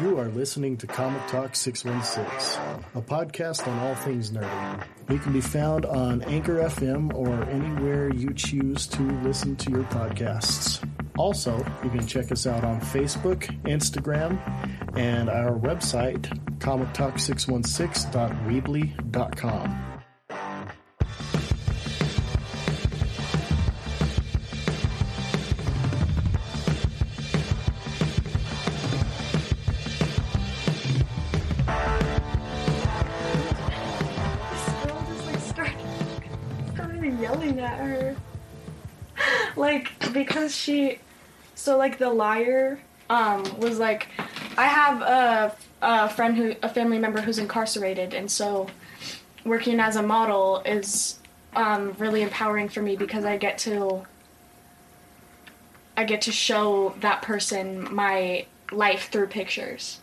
You are listening to Comic Talk 616, a podcast on all things nerdy. We can be found on Anchor FM or anywhere you choose to listen to your podcasts. Also, you can check us out on Facebook, Instagram, and our website, comictalk616.weebly.com. she, so like the liar, um, was like, I have a a friend who a family member who's incarcerated, and so working as a model is um really empowering for me because I get to. I get to show that person my life through pictures.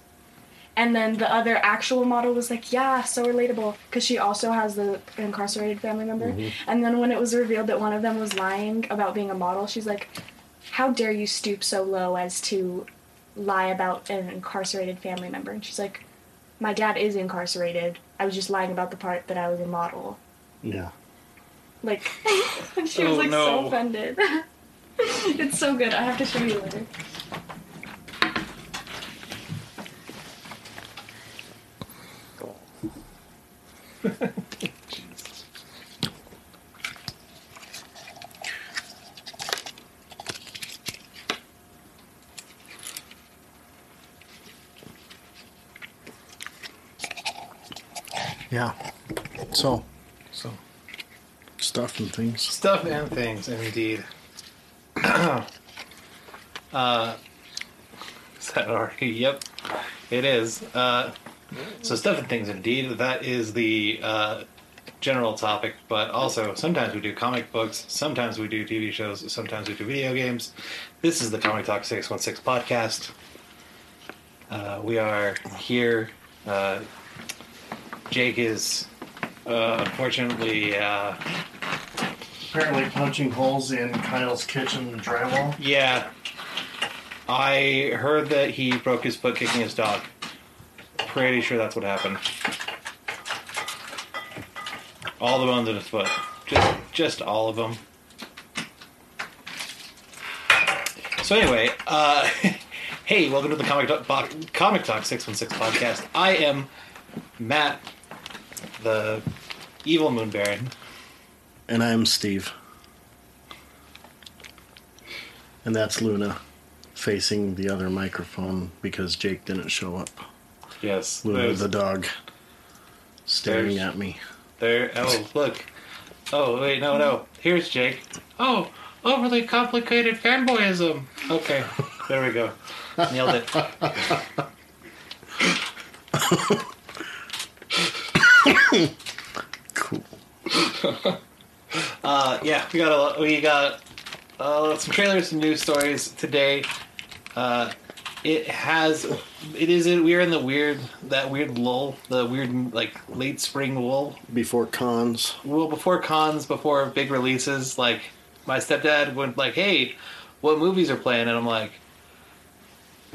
And then the other actual model was like, yeah, so relatable, because she also has the incarcerated family member. And then when it was revealed that one of them was lying about being a model, she's like, how dare you stoop so low as to lie about an incarcerated family member? And she's like, my dad is incarcerated. I was just lying about the part that I was a model. Yeah. Like, she was Oh, like no. so offended. it's so good. I have to show you later. Yeah. So, So stuff and things. stuff and things, indeed. uh, is that already? Yep, it is. Uh, so stuff and things, indeed. That is the uh, general topic. But also, sometimes we do comic books. Sometimes we do TV shows. Sometimes we do video games. This is the Comic Talk Six One Six podcast. Uh, we are here. Uh, Jake is uh, unfortunately. Uh, Apparently, punching holes in Kyle's kitchen drywall. Yeah. I heard that he broke his foot kicking his dog. Pretty sure that's what happened. All the bones in his foot. Just just all of them. So anyway, uh, hey, welcome to the Comic Talk, Comic Talk 616 podcast. I am Matt, the evil moon baron. And I'm Steve. And that's Luna facing the other microphone because Jake didn't show up. Yes. Luna the dog staring at me. There. Oh, look. Oh, wait, no, no. Here's Jake. Oh, overly complicated fanboyism. Okay, there we go. Nailed it. Cool. Uh, yeah, we got a lot- we got uh, some trailers, some news stories today. Uh, it has. It is. We're in the weird that weird lull, the weird like late spring lull Before cons. well before cons before big releases like my stepdad went like hey what movies are playing and i'm like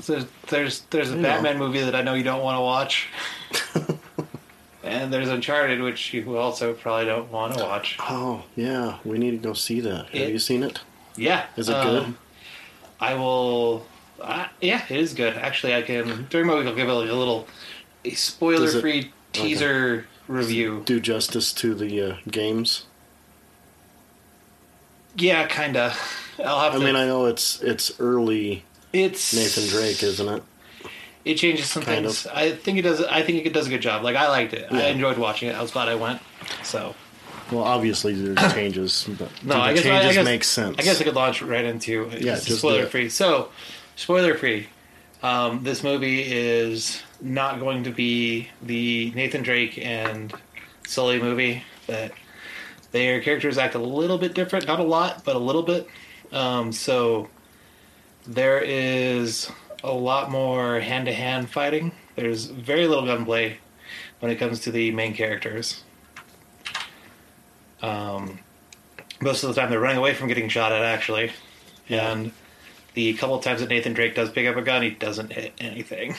there's there's, there's a know. batman movie that i know you don't want to watch and there's uncharted which you also probably don't want to watch Oh, yeah. We need to go see that. Have It- you seen it? yeah Is it um, good? i will uh, yeah it is good actually i can during my week i'll give it like a little a spoiler free teaser review Do justice to the uh, games? yeah kinda i'll have I to mean, I know it's it's early it's Nathan Drake, isn't it? It changes some Kind things. I think it does. I think it does a good job. Like I liked it. I enjoyed watching it. I was glad I went. So Well, obviously there's changes, but no, the I guess changes I guess, make sense. I guess I could launch right into Yeah, just spoiler free. So spoiler free. Um, this movie is not going to be the Nathan Drake and Sully movie. That their characters act a little bit different, not a lot, but a little bit. Um, so there is a lot more hand-to-hand fighting. There's very little gunplay when it comes to the main characters. Um, most of the time, they're running away from getting shot at, actually. Yeah. And the couple of times that Nathan Drake does pick up a gun, he doesn't hit anything.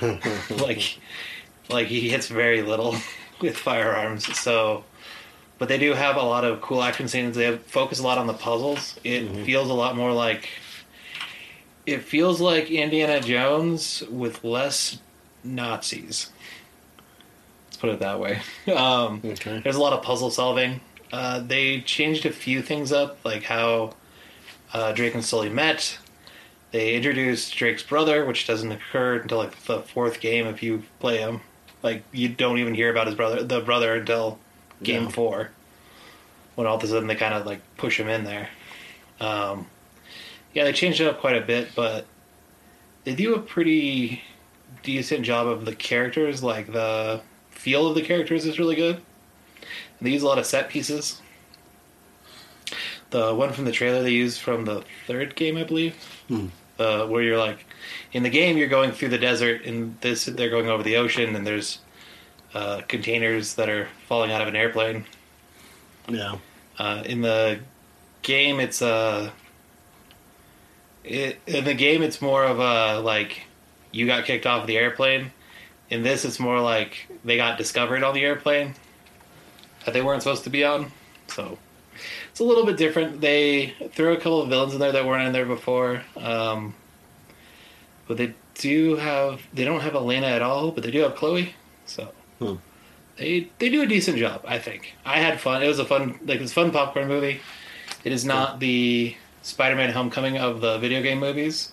like, like he hits very little with firearms. So, but they do have a lot of cool action scenes. They have, focus a lot on the puzzles. It feels a lot more like. It feels like Indiana Jones with less Nazis. Let's put it that way. Um, Okay. there's a lot of puzzle solving. Uh, they changed a few things up, like how uh, Drake and Sully met. They introduced Drake's brother, which doesn't occur until like the fourth game if you play him. Like you don't even hear about his brother, the brother, until game Yeah. four, when all of a sudden they kind of like push him in there. Um, yeah, they changed it up quite a bit, but they do a pretty decent job of the characters. Like the feel of the characters is really good. And they use a lot of set pieces. The one from the trailer they used from the third game, I believe, Hmm. uh, where you're like, in the game you're going through the desert, and this they're going over the ocean, and there's uh, containers that are falling out of an airplane. Yeah. Uh, in the game, it's uh, it, in the game it's more of a like you got kicked off the airplane. In this, it's more like they got discovered on the airplane that they weren't supposed to be on. So it's a little bit different. They throw a couple of villains in there that weren't in there before, um, but they do have they don't have Elena at all, but they do have Chloe. So Hmm. they they do a decent job, I think. I had fun. It was a fun like it's a fun popcorn movie. It is not the Spider-Man: Homecoming of the video game movies.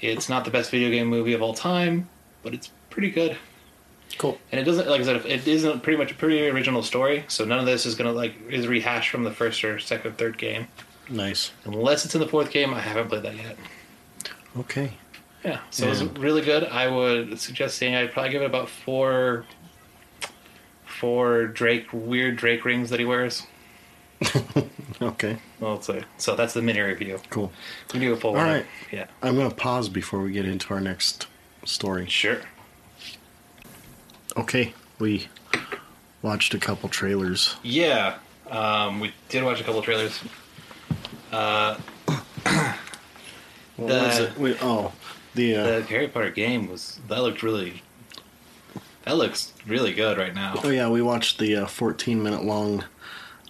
It's not the best video game movie of all time, but it's pretty good. Cool. And it doesn't like I said, it isn't pretty much a pretty original story. So none of this is gonna like is rehashed from the first or second, or third game, Nice. unless it's in the fourth game. I haven't played that yet. Okay. Yeah, so it was really good. I would suggest seeing. I'd probably give it about four, four Drake weird Drake rings that he wears. Okay. Well, let's say so. That's the mini review. Cool. We do a full All one. Yeah. I'm going to pause before we get into our next story. Sure. Okay. We watched a couple trailers. Yeah. Um, we did watch a couple trailers. Uh, What The- was it? We, oh, the, uh, the Harry Potter game was that looked really. That looks really good right now. oh yeah, we watched the uh, 14 minute long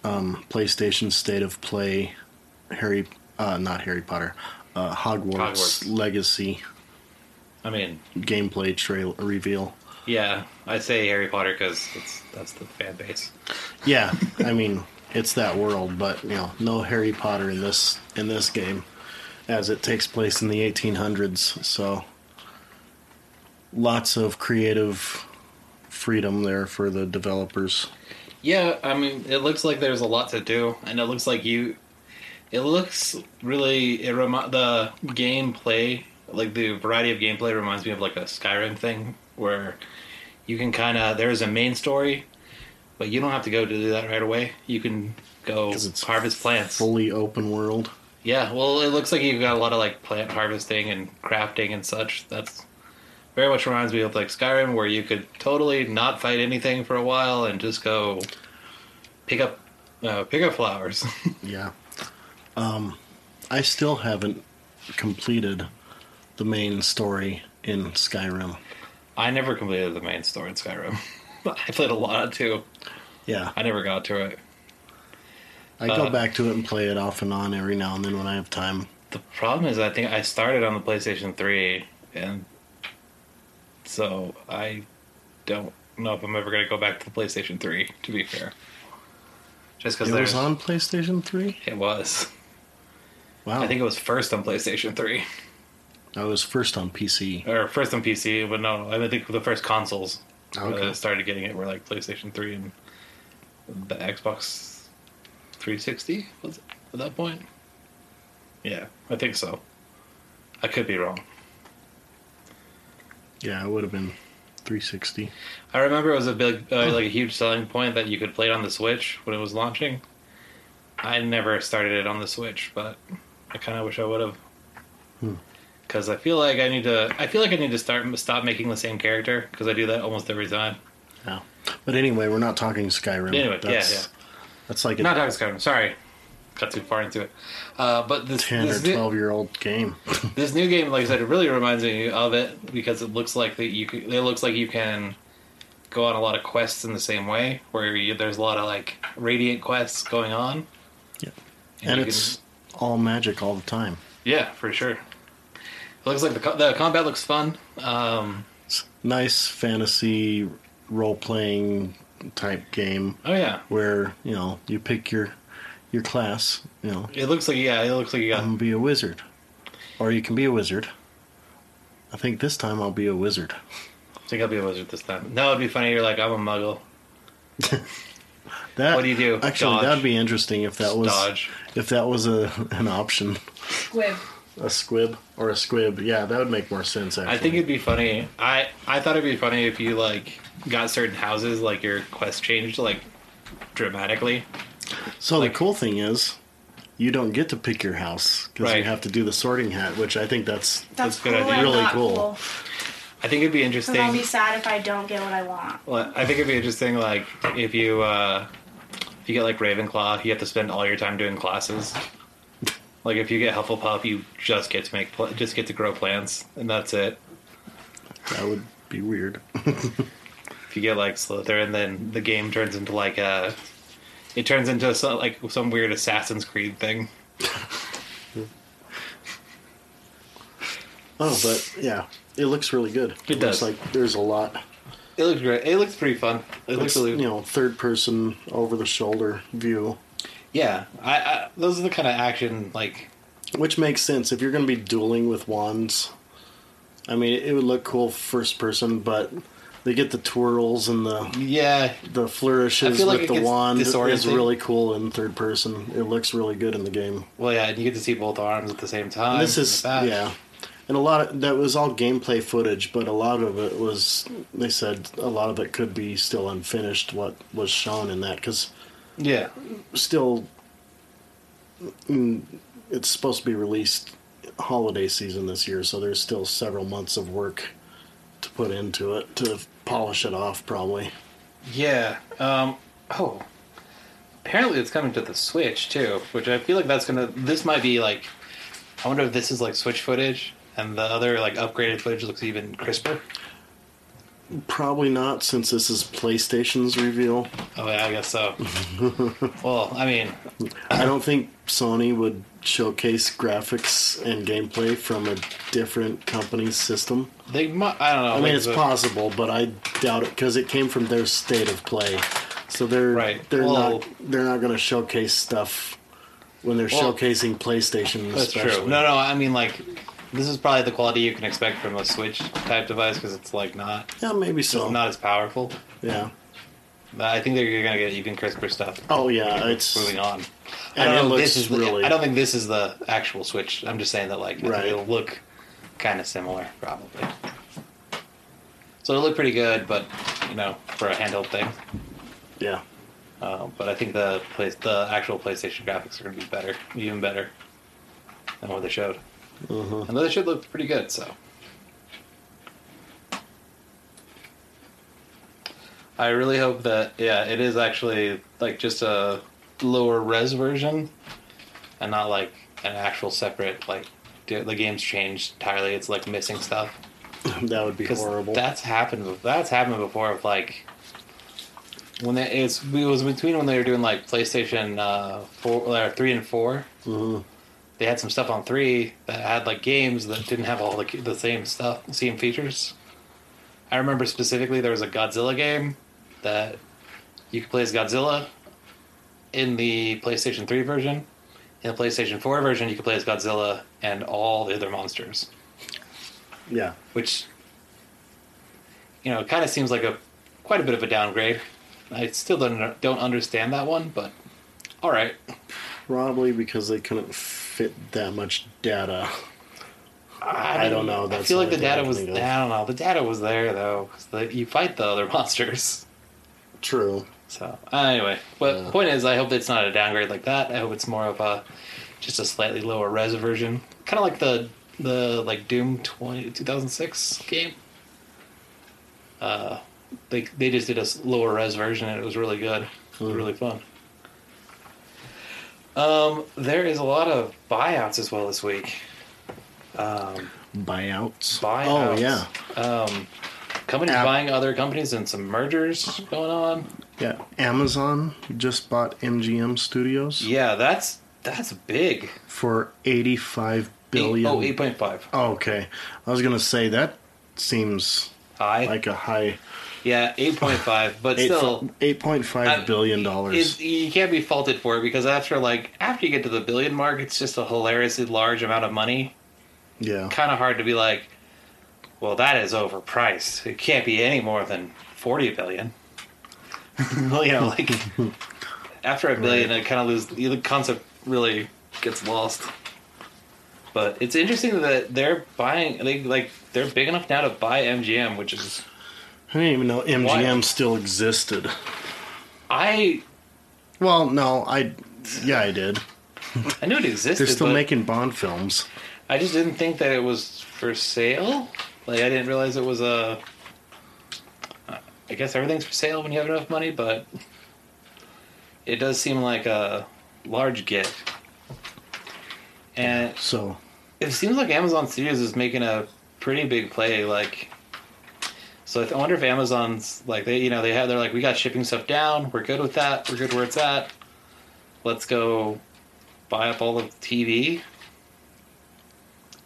um, PlayStation State of Play Harry, uh, not Harry Potter, uh, Hogwarts, Hogwarts. Legacy I mean, gameplay trail reveal. yeah, I'd say Harry Potter because it's that's the fan base. Yeah, I mean it's that world, but you know, no Harry Potter in this in this game, as it takes place in the 1800s. So lots of creative freedom there for the developers. Yeah, I mean, it looks like there's a lot to do, and it looks like you. It looks really. It remi- the gameplay, like the variety of gameplay, reminds me of like a Skyrim thing, where you can kind of there's a main story, but you don't have to go to do that right away. You can go it's harvest plants. Fully open world. Yeah, well, it looks like you've got a lot of like plant harvesting and crafting and such. That's very much reminds me of like Skyrim, where you could totally not fight anything for a while and just go pick up uh, pick up flowers. Yeah. Um, I still haven't completed the main story in Skyrim. I never completed the main story in Skyrim. I played a lot of too. Yeah, I never got to it. I go Uh, back to it and play it off and on every now and then when I have time. The problem is, I think I started on the PlayStation Three, and so I don't know if I'm ever going to go back to the PlayStation Three. To be fair, just because It there's was on PlayStation 3? it was. Wow. I think it was first on PlayStation 3 I was first on PC. or first on PC, but no, I think the first consoles Okay. uh, started getting it were like PlayStation 3 and the Xbox 360 was it at that point? Yeah, I think so. I could be wrong. Yeah, it would have been 360. I remember it was a big, uh, like a huge selling point that you could play it on the Switch when it was launching. I never started it on the Switch, but I kind of wish I would have. Hmm. Because I feel like I need to. I feel like I need to start stop making the same character because I do that almost every time. Yeah. But anyway, we're not talking Skyrim. Anyway, yeah, that's, yeah. That's like a, Not Dark Skyrim. Sorry, cut too far into it. Uh, but this 10 or new, 12 year old game. this new game, like I said, it really reminds me of it because it looks like that you. Can, it looks like you can go on a lot of quests in the same way, where you, there's a lot of like radiant quests going on. Yeah. and, and it's all magic all the time. yeah, for sure. It looks like the the combat looks fun. Um, It's nice fantasy role playing type game oh yeah, where, you know, you pick your your class, you know, it looks like yeah, it looks like you got I'm gonna be a wizard. Or you can be a wizard. I think this time I'll be a wizard. I think I'll be a wizard this time. No, it'd be funny. You're like, I'm a muggle. That What do you do? Actually, Dodge. that'd be interesting if that was Dodge. if that was a an option. Squib. A squib or a squib. Yeah, that would make more sense actually. I think it'd be funny. I I thought it'd be funny if you like got certain houses, like your quest changed like dramatically. So like- the cool thing is, you don't get to pick your house because you have to do the sorting hat, which I think that's That's, That's a good idea. Really cool. cool. I think it'd be interesting. I'll be sad if I don't get what I want. Well, I think it'd be interesting, like if you uh, if you get like Ravenclaw, you have to spend all your time doing classes. Like if you get Hufflepuff, you just get to make pl- just get to grow plants, and that's it. that would be weird. If you get like Slytherin, then the game turns into like a it turns into some, like some weird Assassin's Creed thing. Oh, but yeah, it looks really good. It looks does. like there's a lot. It looks great. It looks pretty fun. It looks It's, really you know, third person over the shoulder view, Yeah, I, I those are the kind of action like which makes sense if you're going to be dueling with wands. I mean, it would look cool first person, but they get the twirls and the yeah the flourishes like with the wand is really cool in third person. It looks really good in the game. well yeah and you get to see both arms at the same time. this is yeah, and a lot of that was all gameplay footage, but a lot of it was they said a lot of it could be still unfinished. What was shown in that because yeah still mm, it's supposed to be released holiday season this year, so there's still several months of work put into it to polish it off, probably. yeah. Um, oh, apparently it's coming to the Switch too, which I feel like that's gonna. This might be like. I wonder if this is like Switch footage, and the other like upgraded footage looks even crisper. Probably not, since this is PlayStation's reveal. Oh yeah, I guess so. well, I mean, I don't think Sony would showcase graphics and gameplay from a different company's system. they. Might, I don't know. I mean, it's possible, but I doubt it because it came from their state of play. So they're Right. they're Well- not they're not going to showcase stuff when they're Well, showcasing PlayStation. That's especially. true. No, no, I mean like this is probably the quality you can expect from a Switch type device because it's like not Yeah, maybe so. not as powerful. yeah. But I think that you're gonna get even crisper stuff. Oh yeah, it's moving on. I don't know this is the, really. I don't think this is the actual Switch. I'm just saying that like Right. it'll look kind of similar probably. So it'll look pretty good, but you know for a handheld thing. yeah. Uh, but I think the place, the actual PlayStation graphics are going to be better, even better than what they showed. Mhm. And they should look pretty good. So I really hope that yeah, it is actually like just a lower res version, and not like an actual separate like the game's changed entirely. It's like missing stuff. That would be horrible. That's happened. That's happened before. With like when they, it's it was between when they were doing like PlayStation uh, four or three and four. Mhm. They had some stuff on three that had like games that didn't have all the the same stuff, same features. I remember specifically there was a Godzilla game that you could play as Godzilla in the PlayStation 3 version. In the PlayStation 4 version, you could play as Godzilla and all the other monsters Yeah. which you know kind of seems like a quite a bit of a downgrade. I still don't don't understand that one, but all right. Probably because they couldn't fit that much data. I don't know, I feel like the data was. I don't know. The data was there though. 'cause the, you fight the other monsters. True. So anyway, but Yeah. point is, I hope it's not a downgrade like that. I hope it's more of a just a slightly lower res version, kind of like the the like Doom 20, 2006 game. Uh, they they just did a lower res version and it was really good. It was Hmm. really fun. Um, there is a lot of buyouts as well this week. Um, Buyouts. buyouts. Oh yeah, Um, companies App- buying other companies and some mergers going on. yeah. Amazon just bought MGM Studios Yeah, that's that's big. for eighty-five billion. Eight, oh, 8.5. Oh, okay. I was gonna say that seems High. like a high. Yeah, 8.5. But Eight, still, eight point five billion dollars. You can't be faulted for it because after like after you get to the billion mark, it's just a hilariously large amount of money. Yeah, Kind of hard to be like, well, that is overpriced. It can't be any more than forty billion. well, you know, like after a billion, I kind of lose the concept. Really gets lost. But it's interesting that they're buying. They like they're big enough now to buy MGM, which is I didn't even know MGM Why? still existed. I Well, no, I yeah, I did. I knew it existed. They're still making Bond films. I just didn't think that it was for sale. Like I didn't realize it was a. I guess everything's for sale when you have enough money, but it does seem like a large get. And So it seems like Amazon Studios is making a pretty big play. Like, so I wonder if Amazon's like they, you know, they have they're like we got shipping stuff down. We're good with that. We're good where it's at. Let's go buy up all the TV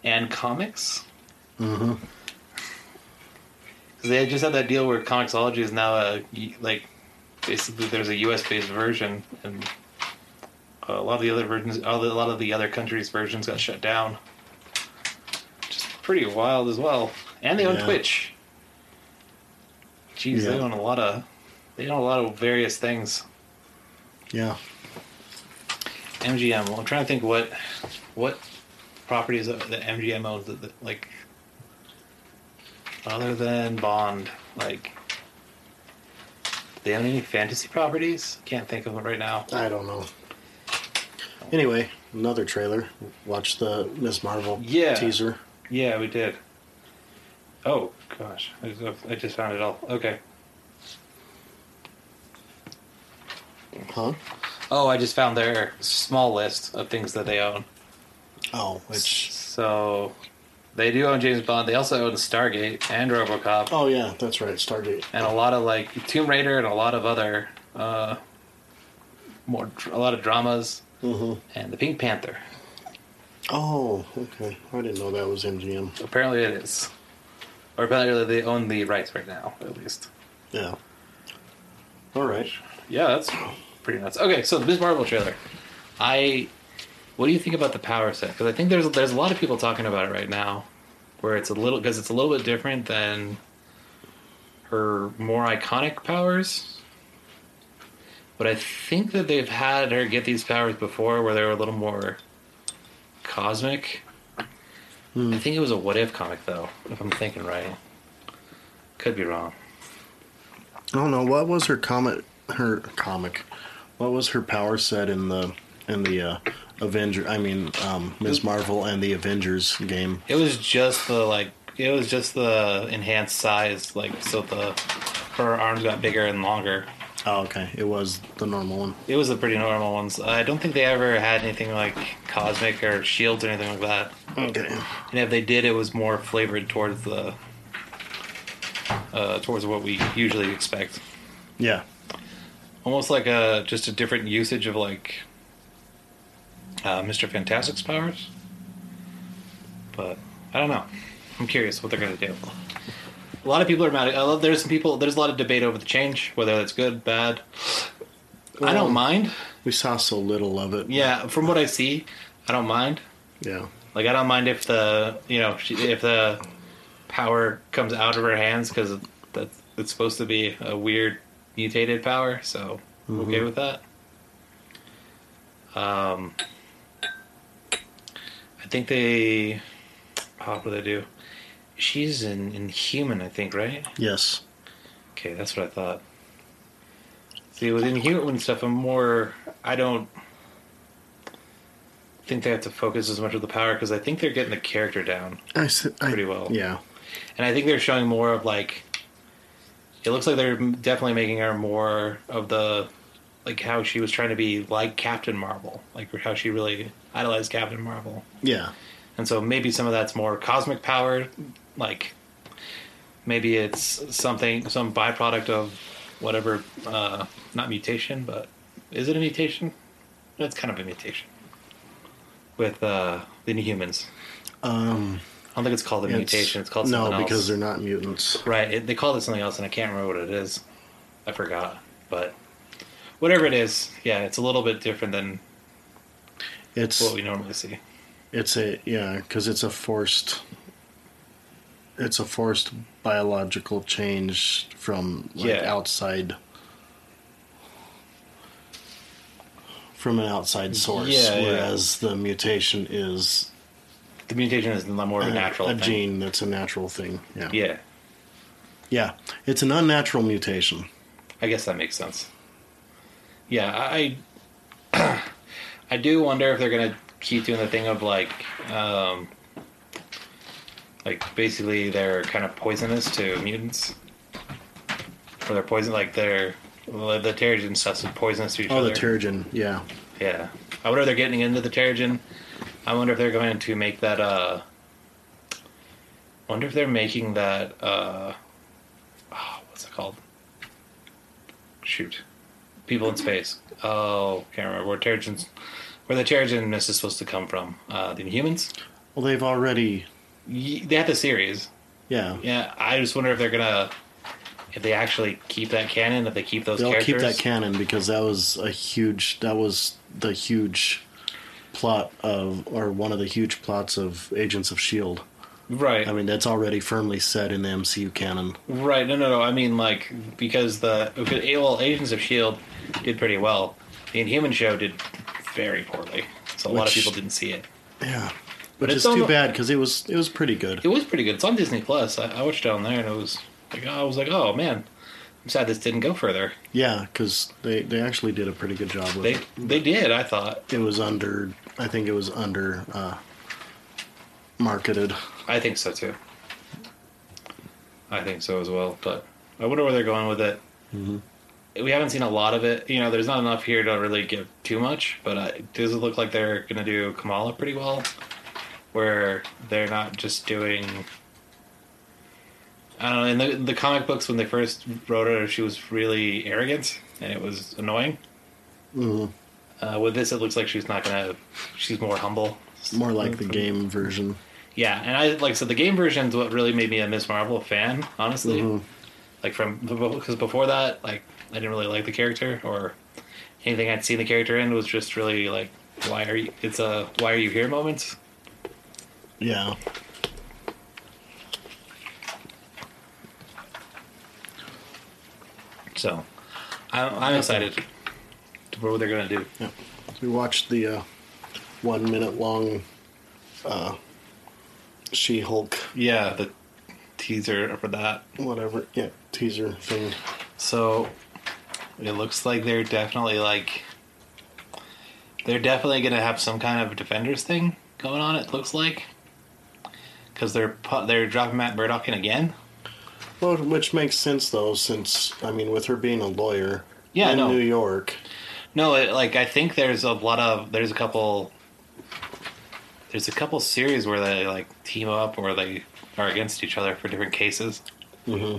and comics. Mm-hmm. Because they just had that deal where Comixology is now a like basically there's a U.S. based version, and a lot of the other versions, a lot of the other countries' versions got shut down. Just pretty wild as well. And they own Yeah. Twitch. Jeez, they own a lot of they own a lot of various things. yeah. MGM. Well, I'm trying to think what what properties that MGM owns that, that like other than Bond, like they own any fantasy properties? Can't think of them right now. I don't know. Anyway, another trailer. Watch the Miss Marvel Yeah. teaser. Yeah, we did. Oh gosh, I just, I just found it all. Okay. Huh? Oh, I just found their small list of things that they own. Oh, which So they do own James Bond. They also own Stargate and RoboCop. Oh yeah, that's right. Stargate. and a lot of like Tomb Raider and a lot of other uh, more a lot of dramas Mm-hmm. and the Pink Panther. Oh, okay. I didn't know that was MGM. Apparently it is, or apparently they own the rights right now at least. Yeah. All right. Yeah, that's pretty nuts. Okay, so the Ms. Marvel trailer. I, what do you think about the power set? Because I think there's there's a lot of people talking about it right now, where it's a little because it's a little bit different than her more iconic powers. But I think that they've had her get these powers before, where they were a little more cosmic. Hmm. I think it was a what if comic though, if I'm thinking right. Could be wrong. I don't know what was her comic. Her comic. What was her power set in the in the uh, Avenger? I mean, um, Ms. Marvel and the Avengers game. It was just the like it was just the enhanced size, like so the her arms got bigger and longer. Oh, okay. It was the normal one. It was the pretty normal ones. I don't think they ever had anything like cosmic or shields or anything like that. Okay. And if they did, it was more flavored towards the uh, towards what we usually expect. Yeah. Almost like a just a different usage of like uh, Mr. Fantastic's powers. But I don't know. I'm curious what they're gonna do. A lot of people are mad. I love. There's some people. There's a lot of debate over the change, whether that's good, bad. I don't mind. We saw so little of it. Yeah, from what I see, I don't mind. Yeah. Like I don't mind if the you know she, if the power comes out of her hands because that's it's supposed to be a weird mutated power. So I'm okay with that. Um, I think they. Oh, what do they do? She's an inhuman, I think, right? Yes. Okay, that's what I thought. See, with Inhuman stuff, I'm more. I don't think they have to focus as much of the power because I think they're getting the character down, I, Pretty well. Yeah. and I think they're showing more of like. It looks like they're definitely making her more of the like how she was trying to be like Captain Marvel, like how she really idolized Captain Marvel, Yeah. and so maybe some of that's more cosmic power, like maybe it's something some byproduct of whatever, uh, not mutation, but is it a mutation? It's kind of a mutation with uh, the Inhumans. Um, I don't think it's called a mutation. It's called something no, else. because they're not mutants. Right. It, they called it something else, and I can't remember what it is. I forgot. But whatever it is, yeah, it's a little bit different than It's what we normally see. it's a yeah because it's a forced. It's a forced biological change from like Yeah. outside. From an outside source, Yeah, yeah. whereas the mutation is The mutation is more of a natural a thing. gene that's a natural thing. Yeah. Yeah, Yeah. It's an unnatural mutation. I guess that makes sense. Yeah, I I do wonder if they're gonna keep doing the thing of like, um, like basically they're kind of poisonous to mutants, or they're poison like they're well, the Terrigen stuff is poisonous to each Oh, other. Oh, the Terrigen. Yeah. Yeah. I wonder if they're getting into the Terrigen. I wonder if they're going to make that uh I wonder if they're making that uh oh, what's it called? Shoot. People in space. Oh, can't remember where Terrigens where the Terrigen mist is supposed to come from. Uh the Inhumans? Well, they've already. They have the series. Yeah. Yeah, I just wonder if they're gonna if they actually keep that canon, if they keep those They'll characters. keep that canon because that was a huge. That was the huge plot of, or one of the huge plots of Agents of Shield. right. I mean, that's already firmly set in the MCU canon. Right. No, no, no. I mean, like because the because, well, Agents of Shield did pretty well. The Inhuman show did very poorly, so a lot of people didn't see it. Yeah. But Which it's is too on- bad because it was it was pretty good. It was pretty good. It's on Disney Plus. I, I watched it on there, and it was like I was like, oh man, I'm sad this didn't go further. Yeah, because they they actually did a pretty good job with They it. they did. I thought. It was under. I think it was under uh, marketed. I think so too. I think so as well. But I wonder where they're going with it. Mhm. We haven't seen a lot of it. You know, there's not enough here to really give too much. But uh, it look like they're going to do Kamala pretty well, where they're not just doing. I don't know. In the the comic books, when they first wrote her, she was really arrogant and it was annoying. Mhm. Uh, with this, it looks like she's not gonna. She's more humble. More like the game version. Yeah, and I like said the game version is what really made me a Miss Marvel fan, honestly. Mhm. Like from because before that, like I didn't really like the character or anything I'd seen the character in was just really like why are you? It's a why are you here moment. Yeah. So I'm, I'm excited to what they're gonna do. Yeah. We watched the uh, one minute long uh, She Hulk, Yeah, the teaser for that. whatever, yeah, teaser thing. So it looks like they're definitely like they're definitely going to have some kind of defenders thing going on. It looks like because they're they're dropping Matt Murdock in again. Well, which makes sense though, since I mean, with her being a lawyer Yeah, in no. New York, No, it, like I think there's a lot of there's a couple there's a couple series where they like team up or they are against each other for different cases. Mhm.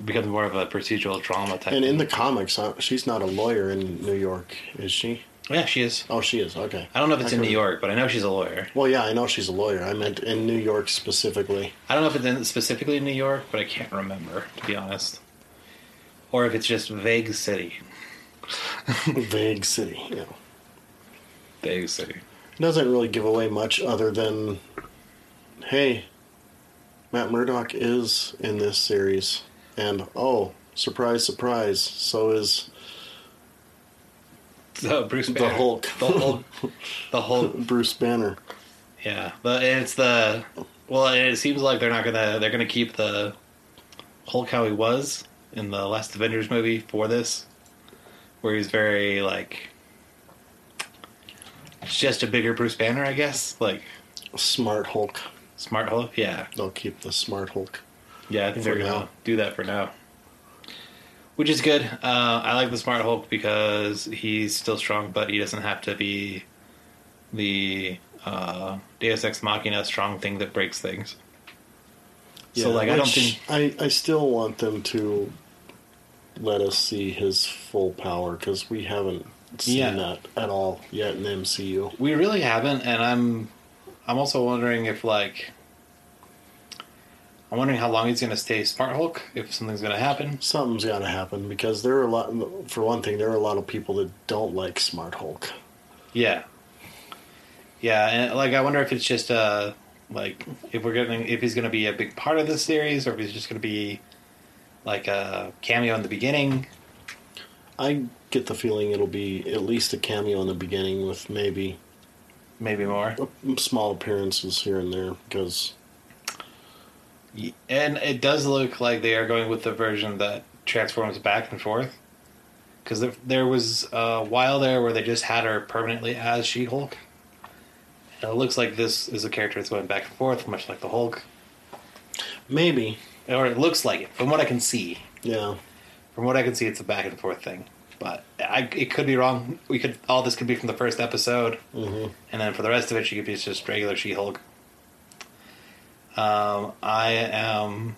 It becomes more of a procedural drama type. and in the comics, uh, she's not a lawyer in New York, is she? Yeah, she is. Oh, she is. Okay. I don't know if it's I in New York, but I know she's a lawyer. Well, yeah, I know she's a lawyer. I meant in New York specifically. I don't know if it's in, specifically in New York, but I can't remember to be honest. Or if it's just vague city. Vague city. Yeah. Vague city. Doesn't really give away much other than, hey, Matt Murdock is in this series, and oh, surprise, surprise, so is Bruce the Hulk, The whole, the whole, Bruce Banner. yeah. But it's the well. It seems like they're not gonna. They're gonna keep the Hulk how he was in the last Avengers movie for this, where he's very like. It's just a bigger Bruce Banner, I guess. Like Smart Hulk. smart Hulk. Yeah, They'll keep the Smart Hulk. yeah. I think they're gonna now. do that for now. Which is good. Uh, I like the Smart Hulk because he's still strong, but he doesn't have to be the uh, Deus Ex Machina strong thing that breaks things. so, like, I don't think. I, I still want them to let us see his full power because we haven't seen Yeah. that at all yet in the MCU. We really haven't, and I'm I'm also wondering if like I'm wondering how long he's going to stay Smart Hulk. If something's going to happen. Something's got to happen because there are a lot. For one thing, there are a lot of people that don't like Smart Hulk. Yeah, yeah, and like I wonder if it's just uh like if we're getting if he's going to be a big part of the series or if he's just going to be like a cameo in the beginning. I get the feeling it'll be at least a cameo in the beginning with maybe Maybe more, small appearances here and there because and it does look like they are going with the version that transforms back and forth. Because there, there was a while there where they just had her permanently as She Hulk. And it looks like this is a character that's going back and forth, much like the Hulk. maybe Or it looks like it, from what I can see. yeah. From what I can see, it's a back and forth thing. But I, it could be wrong. We could all this could be from the first episode, hmm and then for the rest of it, she could be just regular She Hulk. Um, I am.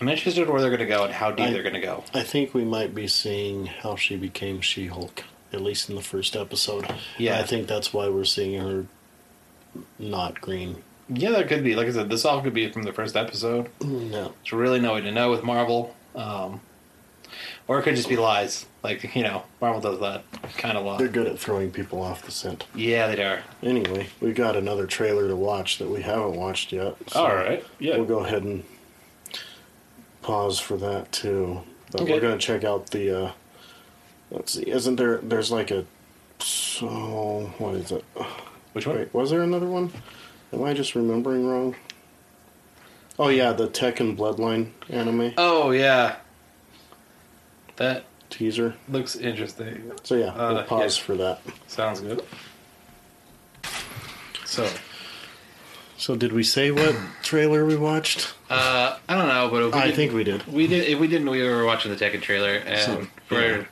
I'm interested where they're going to go and how deep I- they're going to go. I think we might be seeing how she became She Hulk, at least in the first episode. Yeah. I think that's why we're seeing her not green. Yeah, that could be. Like I said, this all could be from the first episode. No. There's really no way to know with Marvel. Um, or it could just be lies. Like, you know, Marvel does that kind of lot. They're good at throwing people off the scent. Yeah, they are. Anyway, we've got another trailer to watch that we haven't watched yet. so All right. Yeah. We'll go ahead and pause for that too. But Okay. we're going to check out the. Uh, let's see. Isn't there? There's like a. So what is it? Which one? Wait, was there another one? Am I just remembering wrong? Oh yeah, the Tekken Bloodline anime Oh, yeah. That teaser. looks interesting. So yeah, Uh, we'll pause yeah. for that. Sounds good. So, So did we say what trailer we watched? uh, I don't know, but if we I didn't- think we did. we did. If we didn't, we were watching the Tekken trailer, and So, for yeah.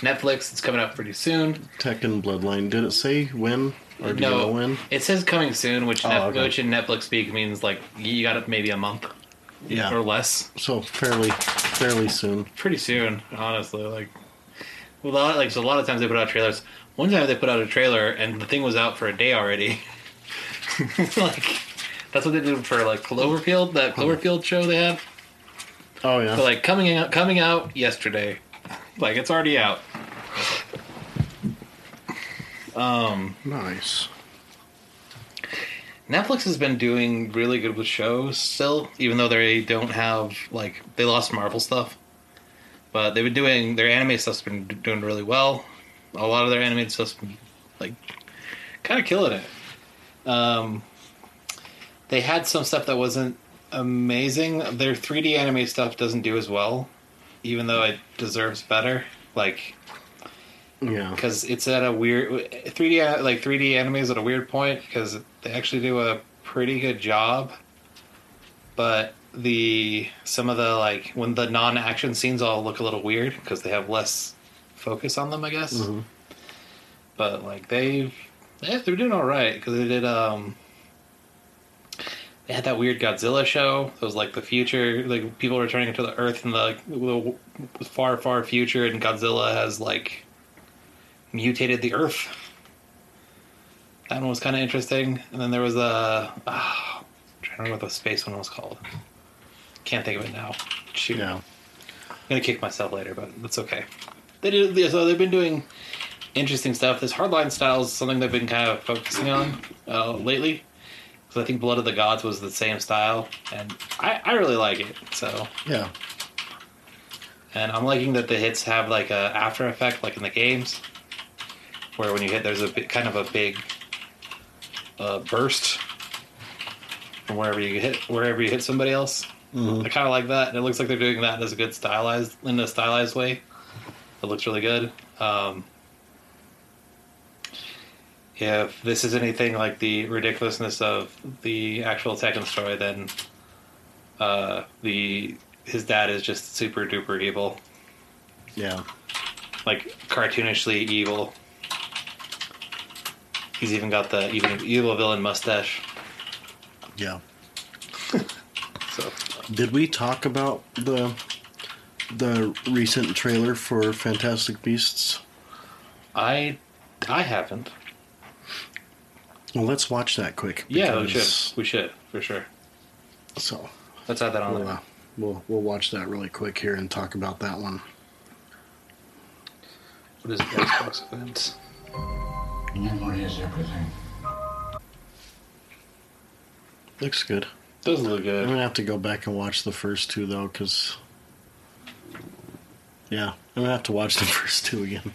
Netflix, it's coming out pretty soon. Tekken Bloodline. Did it say when? Or do you know when? it says coming soon, which, Oh, Net- okay. which in Netflix speak means like you got it maybe a month Yeah. or less. So fairly, fairly soon. Pretty soon, honestly. Like, well, a lot, like so a lot of times they put out trailers. One time they put out a trailer and the thing was out for a day already. like, that's what they did for like Cloverfield, that Cloverfield show they had. Oh yeah. So like coming out, coming out yesterday. Like it's already out. Um, nice. Netflix has been doing really good with shows still, even though they don't have like they lost Marvel stuff, but they've been doing their anime stuff's been doing really well. A lot of their animated stuff's been like kind of killing it. Um, they had some stuff that wasn't amazing. Their 3D anime stuff doesn't do as well, even though it deserves better. Like Yeah. because it's at a weird 3D like 3D anime is at a weird point because they actually do a pretty good job, but the some of the like when the non-action scenes all look a little weird because they have less focus on them, I guess. Mhm. But like they've yeah, they're doing all right because they did um. They had that weird Godzilla show. It was like the future, like people returning to the Earth in the, the far, far future, and Godzilla has like mutated the Earth. That one was kind of interesting. And then there was a. ah, I'm trying to remember what the space one was called. Can't think of it now. Shoot. Yeah. I'm gonna kick myself later, but that's okay. They did yeah, so they've been doing interesting stuff. This hardline style is something they've been kind of focusing on uh, lately. Because I think Blood of the Gods was the same style, and I, I really like it. So, Yeah. and I'm liking that the hits have like a after effect, like in the games, where when you hit, there's a bit, kind of a big uh, burst from wherever you hit, wherever you hit somebody else. Mhm. I kind of like that. And it looks like they're doing that as a good stylized in a stylized way. It looks really good. Um, if this is anything like the ridiculousness of the actual Tekken story, then uh, the his dad is just super duper evil, Yeah. like cartoonishly evil. He's even got the even evil villain mustache. Yeah. So Did we talk about the the recent trailer for Fantastic Beasts? I I haven't. Well, let's watch that quick. Yeah, we should. We should for sure. So Let's add that on we'll, there. uh, we'll we'll watch that really quick here and talk about that one. What is the Xbox event? Memory is everything. Looks good. Doesn't look good. I'm gonna have to go back and watch the first two though, because yeah, I'm gonna have to watch the first two again.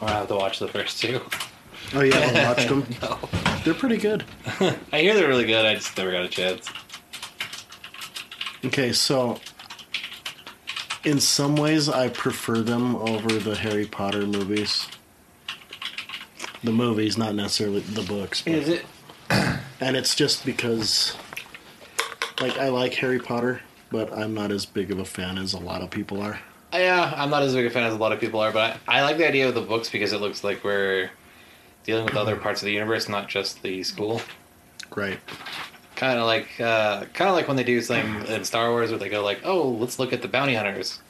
I'll have to watch the first two. Oh yeah, I watched them. No. They're pretty good. I hear they're really good. I just never got a chance. Okay, so in some ways, I prefer them over the Harry Potter movies. The movies, not necessarily the books. but- Is it? and it's just because, like, I like Harry Potter, but I'm not as big of a fan as a lot of people are. Yeah, I'm not as big a fan as a lot of people are, but I, I like the idea of the books because it looks like we're dealing with other parts of the universe, not just the school. Right. Kind of like, uh, kind of like when they do something in Star Wars where they go like, "Oh, let's look at the bounty hunters,"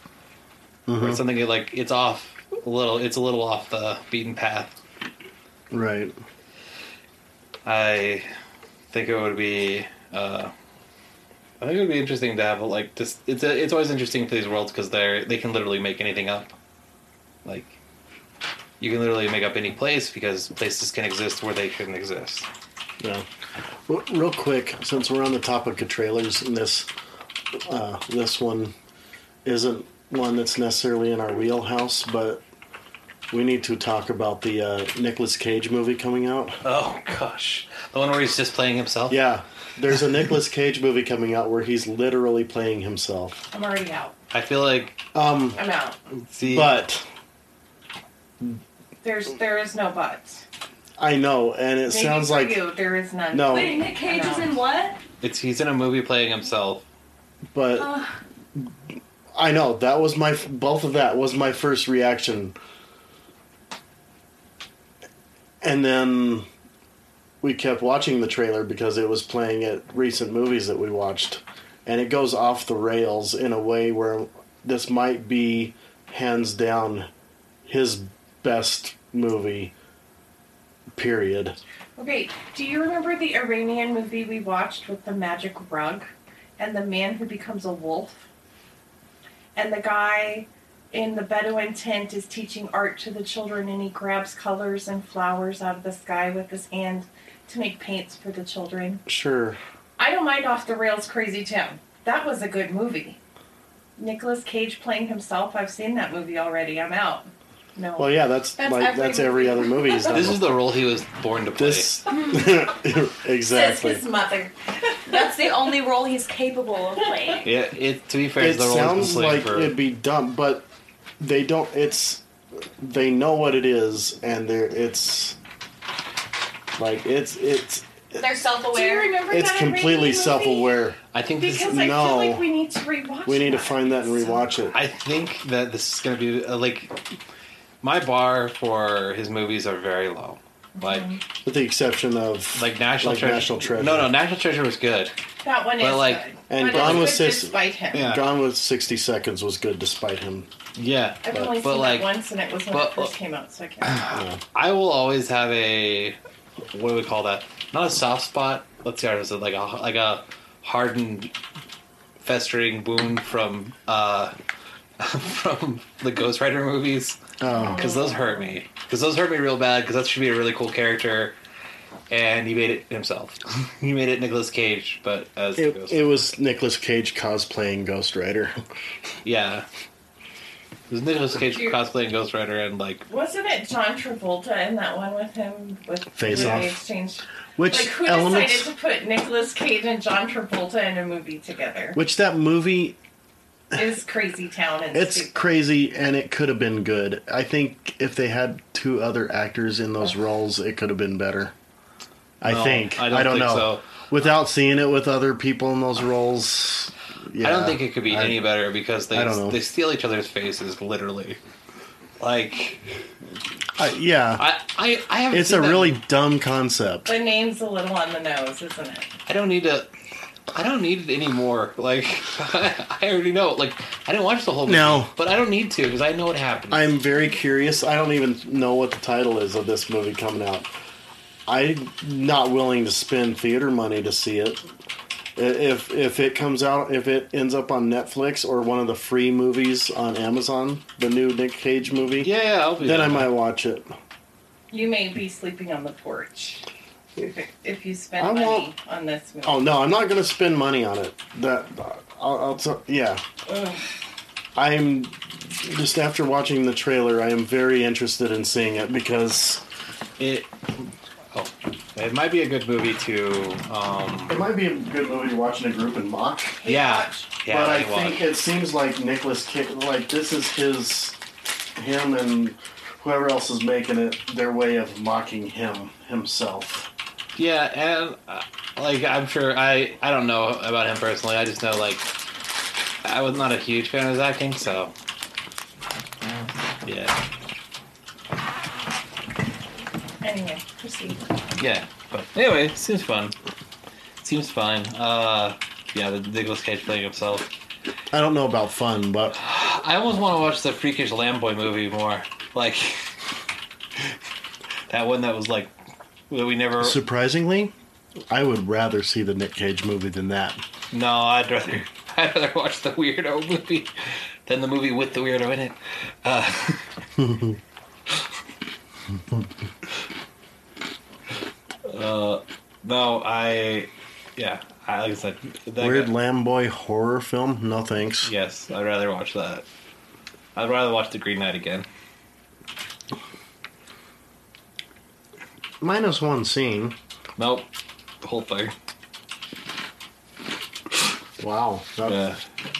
or Mhm. something like it's off a little. It's a little off the beaten path. Right. I think it would be. Uh, I think it would be interesting to have like just It's a, it's always interesting for these worlds because they're they can literally make anything up. Like, you can literally make up any place because places can exist where they shouldn't exist. Yeah. Well, real quick, since we're on the topic of trailers, and this uh, this one isn't one that's necessarily in our wheelhouse, but we need to talk about the uh, Nicolas Cage movie coming out. Oh gosh, the one where he's just playing himself. Yeah, there's a Nicolas Cage movie coming out where he's literally playing himself. I'm already out. I feel like Um, I'm out. the but There's there is no buts. I know, and it Maybe sounds for like you, there is none. No. Wait, Nick Cage is in what? it's he's in a movie playing himself. but Uh, I know that was my both of that was my first reaction, and then we kept watching the trailer because it was playing at recent movies that we watched, and it goes off the rails in a way where this might be hands down his best movie. Period. Okay, do you remember the Iranian movie we watched with the magic rug and the man who becomes a wolf? And the guy in the Bedouin tent is teaching art to the children and he grabs colors and flowers out of the sky with his hand to make paints for the children. Sure. I don't mind Off the Rails Crazy Town. That was a good movie. Nicolas Cage playing himself, I've seen that movie already. I'm out. No. Well, yeah, that's, That's like every that's every movie. other movie he's done. This is the role he was born to play. this Says exactly. his mother. that's the only role he's capable of playing. yeah, it to be fair, it it's the role he's been sounds like for. it'd be dumb, but they don't. It's they know what it is, and they're it's like it's it's They're self-aware. Do you remember it's that completely Iranian movie? self-aware. I think this. Because I No. feel like we need to rewatch. We need to that. find that and rewatch it. I think that this is going to be uh, like my bar for his movies are very low. Like with the exception of like National Like Treasure. National Treasure. No, no, National Treasure was good. That one But, is like- good. And but Gone it's with good Sis- despite him. Yeah. Gone with sixty seconds was good despite him. Yeah, I've But- only but, seen like- that once, and it was when but- it first came out, so I can't. Yeah. I will always have a what do we call that? Not a soft spot. Let's see, how is it like a like a hardened, festering wound from uh from the Ghost Rider movies Oh, because those hurt me. Because those hurt me real bad. Because that should be a really cool character, and he made it himself. he made it Nicolas Cage, but as it, Ghost. it was Nicolas Cage cosplaying Ghost Rider. yeah. It was Nicolas Cage You- cosplaying Ghost Rider and like Wasn't it John Travolta in that one with him with Face Off. they exchanged? Which Like who elements? decided to put Nicolas Cage and John Travolta in a movie together? Which that movie Is Crazy Town and It's stupid. crazy, and it could have been good. I think if they had two other actors in those roles, it could have been better. I No, think. I I don't don't, think know. so. Without seeing it with other people in those roles, I don't think it could be I- any better because they I don't know. they steal each other's faces literally. Like I, yeah, I I, I haven't. it's seen a that- really dumb concept. The name's a little on the nose, isn't it? I don't need to. I don't need it anymore. Like I already know. Like I didn't watch the whole movie, No. but I don't need to because I know what happened. I'm very curious. I don't even know what the title is of this movie coming out. I'm not willing to spend theater money to see it. I- If if it comes out, if it ends up on Netflix or one of the free movies on Amazon, the new Nick Cage movie, yeah, yeah, I'll be. then there. I might watch it. You may be sleeping on the porch if, if you spend I money won't- on this movie. Oh no, I'm not going to spend money on it. That I'll, I'll t- yeah. Ugh. I'm just after watching the trailer, I am very interested in seeing it because It. Oh, it might be a good movie to. Um, it might be a good movie to watch in a group and mock. yeah, yeah. but I you think watch. it seems like Nicolas Cage, like this is his, him and whoever else is making it, their way of mocking him himself. Yeah, and uh, like I'm sure I I don't know about him personally. I just know like I was not a huge fan of his acting, so yeah, Anyway, proceed. yeah. But anyway, seems fun. Seems fine. Uh, yeah, the Nicolas Cage playing himself. I don't know about fun, but I almost want to watch the Freakish Lamboy movie more. Like that one that was like that we never. surprisingly, I would rather see the Nick Cage movie than that. No, I'd rather I'd rather watch the weirdo movie than the movie with the weirdo in it. Uh, uh, no, I yeah, I, like I said, Weird guy- Lamboy horror film? No thanks. Yes, I'd rather watch that. I'd rather watch The Green Knight again. Minus one scene. Nope, the whole thing. Wow. Yeah,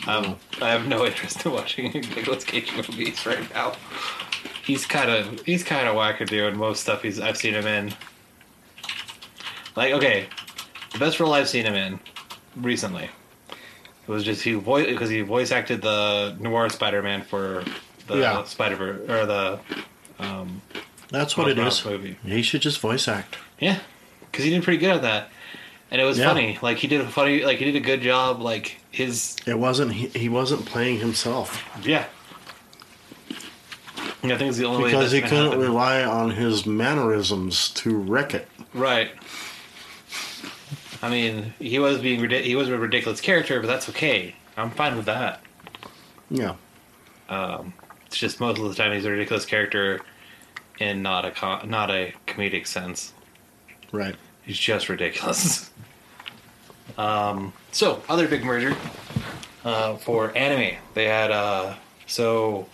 um, I have no interest in watching any Nicolas Cage movies right now. He's kind of he's kind of wackadoo in most stuff he's I've seen him in. Like okay, the best role I've seen him in recently it was just he voice because he voice acted the noir Spider-Man for the Yeah. Spider or the um, That's what it is. Movie. He should just voice act. Yeah, because he did pretty good at that, and it was Yeah. funny. Like he did a funny, like he did a good job. Like his It wasn't. He, he wasn't playing himself Yeah. I think it's the only because he couldn't happen. rely on his mannerisms to wreck it. Right. I mean, he was being he was a ridiculous character, but that's okay. I'm fine with that. Yeah. Um, it's just most of the time he's a ridiculous character in not a co- not a comedic sense. Right. He's just ridiculous. um, so other big merger uh, for anime. They had uh, so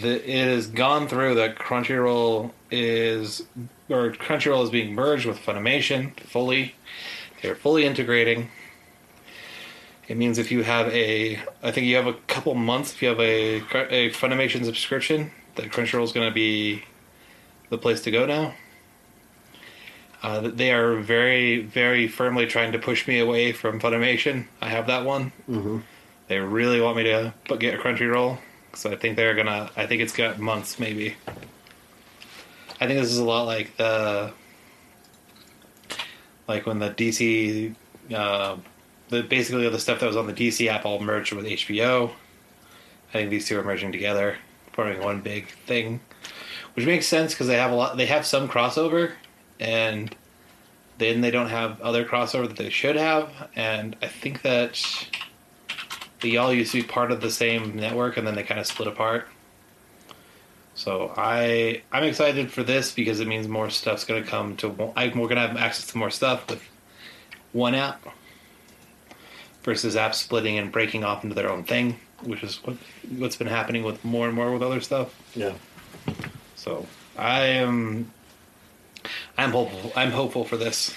the it has gone through that Crunchyroll is or Crunchyroll is being merged with Funimation fully. They're fully integrating. It means if you have a, I think you have a couple months. If you have a a Funimation subscription, that Crunchyroll is going to be the place to go now. Uh, they are very, very firmly trying to push me away from Funimation. I have that one. hmm They really want me to put, get a Crunchyroll, so I think they're gonna. I think it's got months, maybe. I think this is a lot like the, like when the DC, uh, the basically the stuff that was on the DC app all merged with HBO. I think these two are merging together, forming one big thing, which makes sense because they have a lot. They have some crossover, and then they don't have other crossover that they should have. And I think that they all used to be part of the same network, and then they kind of split apart. So I I'm excited for this because it means more stuff's going to come to. I, we're going to have access to more stuff with one app versus apps splitting and breaking off into their own thing, which is what what's been happening with more and more with other stuff. Yeah. So I am I'm hopeful. I'm hopeful for this.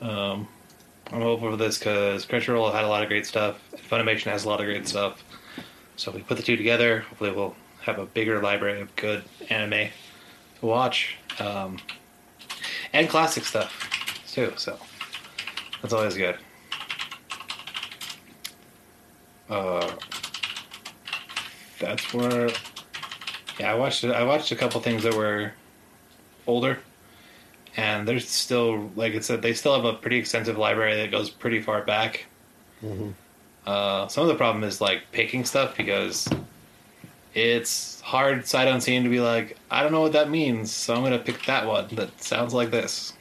Um, I'm hopeful for this because Crunchyroll had a lot of great stuff. Funimation has a lot of great stuff. So if we put the two together, hopefully we'll have a bigger library of good anime to watch, um, and classic stuff too. So that's always good. Uh, that's where. Yeah, I watched. I watched a couple things that were older, and there's still, like I said, they still have a pretty extensive library that goes pretty far back. Mhm. Uh, some of the problem is like picking stuff because it's hard sight unseen to be like, I don't know what that means, so I'm gonna pick that one that sounds like this.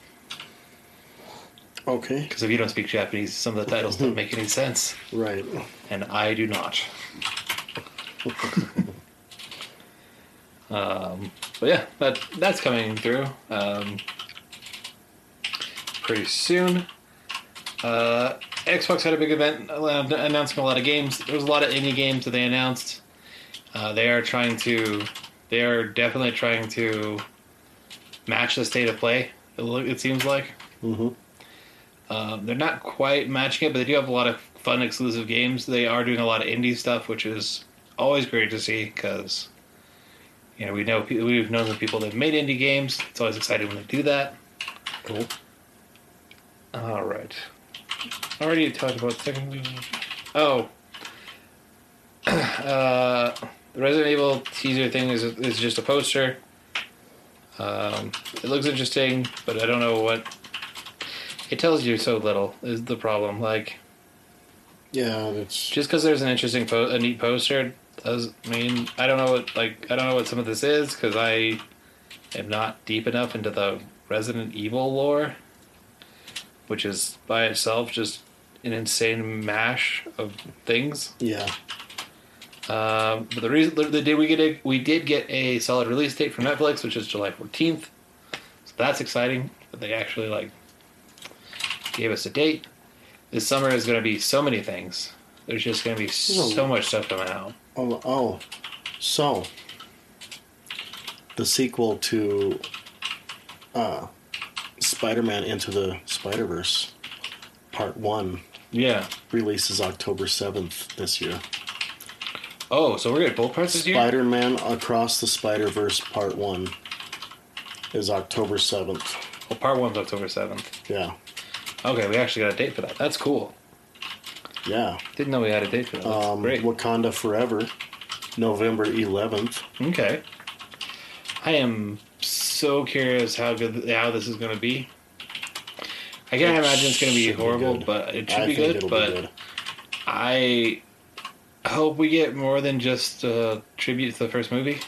Okay. Because if you don't speak Japanese, some of the titles don't make any sense, Right. And I do not. um, but yeah, that that's coming through um, pretty soon. Uh, Xbox had a big event uh, announcing a lot of games. There was a lot of indie games that they announced. Uh, they are trying to, they are definitely trying to match the state of play. It, seems like. Mm-hmm. Um, they're not quite matching it, but they do have a lot of fun exclusive games. They are doing a lot of indie stuff, which is always great to see because you know we know we've known the people that made indie games. It's always exciting when they do that. Cool. All right. Already talked about second. Oh. uh, the Resident Evil teaser thing is is just a poster. Um, it looks interesting, but I don't know what. It tells you so little is the problem. Like Yeah, that's just because there's an interesting, po- a neat poster, does mean I don't know what like I don't know what some of this is because I am not deep enough into the Resident Evil lore, which is by itself just an insane mash of things. yeah. Um, but the reason the day we get a, we did get a solid release date from Netflix, which is July 14th. So that's exciting that they actually like gave us a date. This summer is going to be so many things. There's just going to be so much stuff coming out. Oh, oh, so the sequel to uh, Spider-Man Into the Spider-Verse, Part One, Yeah. releases October seventh this year. Oh, so we're getting both parts this year. Spider-Man Across the Spider-Verse Part One is October seventh. Well, part one's October 7th. Yeah, Okay, we actually got a date for that. That's cool. yeah. Didn't know we had a date for that. That's Um, great. Wakanda Forever, November eleventh. Okay. I am so curious how good how this is going to be. I can't It imagine it's going to be should be horrible, good. but it should I be think good. it'll But be good. I hope we get more than just a tribute to the first movie.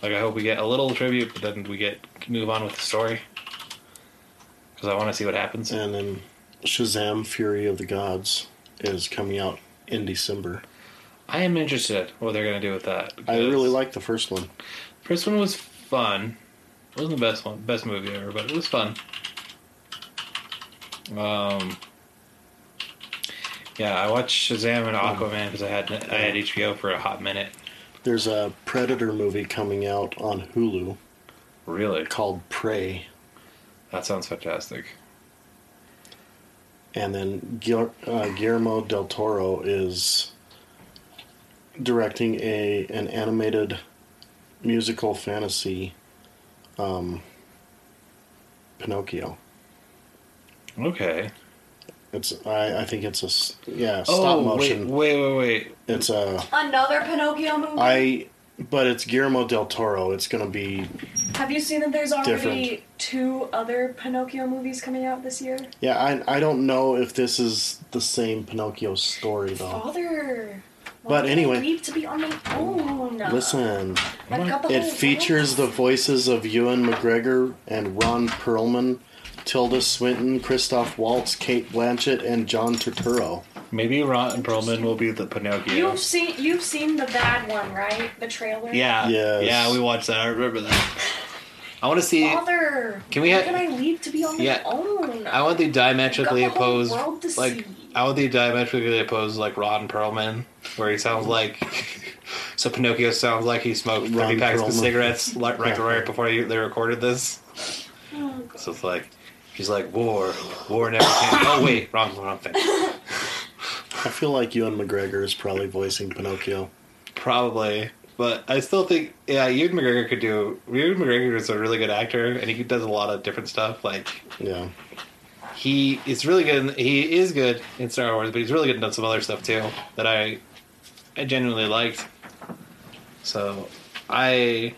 Like I hope we get a little tribute, but then we get move on with the story because I want to see what happens. And then Shazam: Fury of the Gods is coming out in December. I am interested what they're going to do with that. I really like the first one. First one was fun. It wasn't the best one, best movie ever, but it was fun. Um, yeah, I watched Shazam and Aquaman because I had I had HBO for a hot minute. There's a Predator movie coming out on Hulu Really, called Prey, that sounds fantastic. and then Guil- uh, Guillermo del Toro is directing a an animated musical fantasy, um, Pinocchio. Okay. It's I, I think it's a yeah oh stop motion. wait, wait, wait, wait. It's a Another Pinocchio movie. I, but it's Guillermo del Toro. It's gonna be Have you seen that there's already Different. two other Pinocchio movies coming out this year? yeah. I I don't know if this is the same Pinocchio story though. Father. But anyway. Leave to be on my own. Listen, I've got the it features the voices of Ewan McGregor and Ron Perlman, Tilda Swinton, Christoph Waltz, Cate Blanchett, and John Turturro. Maybe Ron Perlman will be the Pinocchio. You've seen you've seen the bad one, right? The trailer. yeah, Yes. yeah, we watched that. I remember that. I want to see. Father. Can we Why ha- can I leave to be on my own? I want the diametrically the opposed, world to like see. I want the diametrically opposed, like Ron Perlman, where he sounds like. so Pinocchio sounds like he smoked Ron thirty packs Perlman. of cigarettes like right, right before he, they recorded this. Oh, God. So it's like he's like war, war never came. Oh wait, wrong, wrong thing. I feel like Ewan McGregor is probably voicing Pinocchio. Probably, but I still think yeah, Ewan McGregor could do. Ewan McGregor is a really good actor, and he does a lot of different stuff. Like Yeah. he is really good. In, he is good in Star Wars, but he's really good in some other stuff too that I, I genuinely liked. So, I,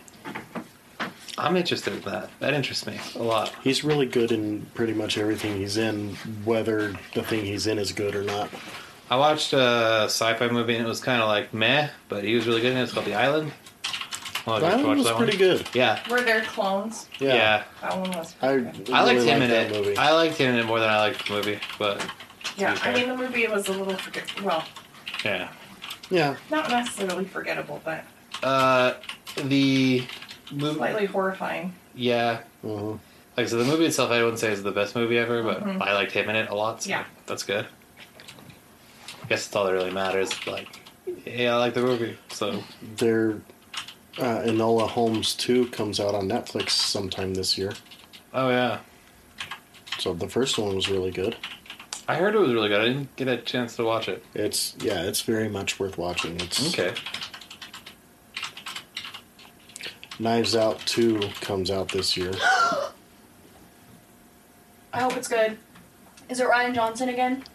I'm interested in that. That interests me a lot. He's really good in pretty much everything he's in, whether the thing he's in is good or not. I watched a sci-fi movie and it was kind of like meh, but he was really good in it. It's called The Island. Oh, did you That watch was that one? pretty good. Yeah, Were there clones? Yeah. yeah. That one was. I, pretty really good. I liked him liked in that it. movie. I liked him in it more than I liked the movie, but yeah, I mean the movie was a little forget. Well, yeah. yeah. not necessarily forgettable, but Uh, the movie, slightly horrifying. yeah. Mhm. Like so, the movie itself, I wouldn't say is the best movie ever, but Mhm. I liked him in it a lot. So Yeah. that's good. I guess it's all that really matters. Like, yeah, I like the movie. So There, uh, Enola Holmes 2 comes out on Netflix sometime this year. oh yeah, So the first one was really good. I heard it was really good. I didn't get a chance to watch it. It's yeah, it's very much worth watching. It's Okay. Knives Out 2 comes out this year. I hope it's good. Is it Rian Johnson again?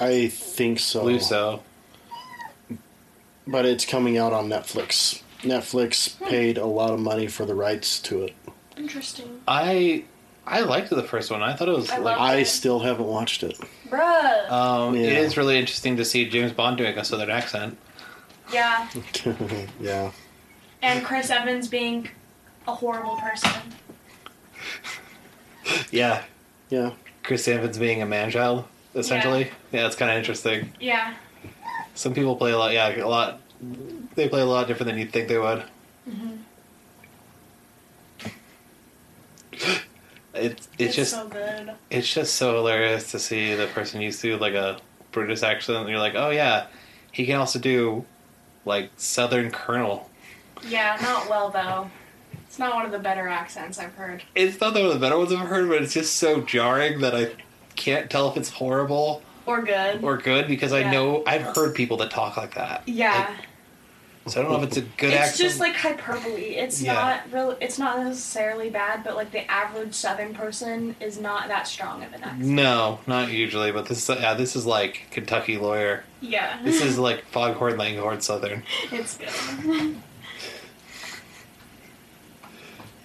I think so. believe so. But it's coming out on Netflix. Netflix Hmm. paid a lot of money for the rights to it. Interesting. I I liked the first one. I thought it was I like. love- I still haven't watched it. Bruh. Um, Yeah. is really interesting to see James Bond doing a southern accent. yeah. yeah. And Chris Evans being a horrible person. Yeah. Yeah. Chris Evans being a man child, essentially. Yeah, it's kind of interesting. Yeah. Some people play a lot. Yeah, a lot. They play a lot different than you'd think they would. Mm-hmm. It's it's, just so good. it's just so hilarious to see the person used to like a British accent. And you're like, oh yeah, he can also do like Southern Colonel. Yeah, not well though. It's not one of the better accents I've heard. It's not one of the better ones I've heard, but it's just so jarring that I can't tell if it's horrible Or good. or good because I know I've heard people that talk like that. yeah. So I don't know if it's a good it's accent. just like hyperbole. It's Yeah. not real. It's not necessarily bad, but like the average Southern person is not that strong of an accent. no, not usually, but this yeah, this is like Kentucky lawyer. Yeah, This is like Foghorn Leghorn Southern. it's good.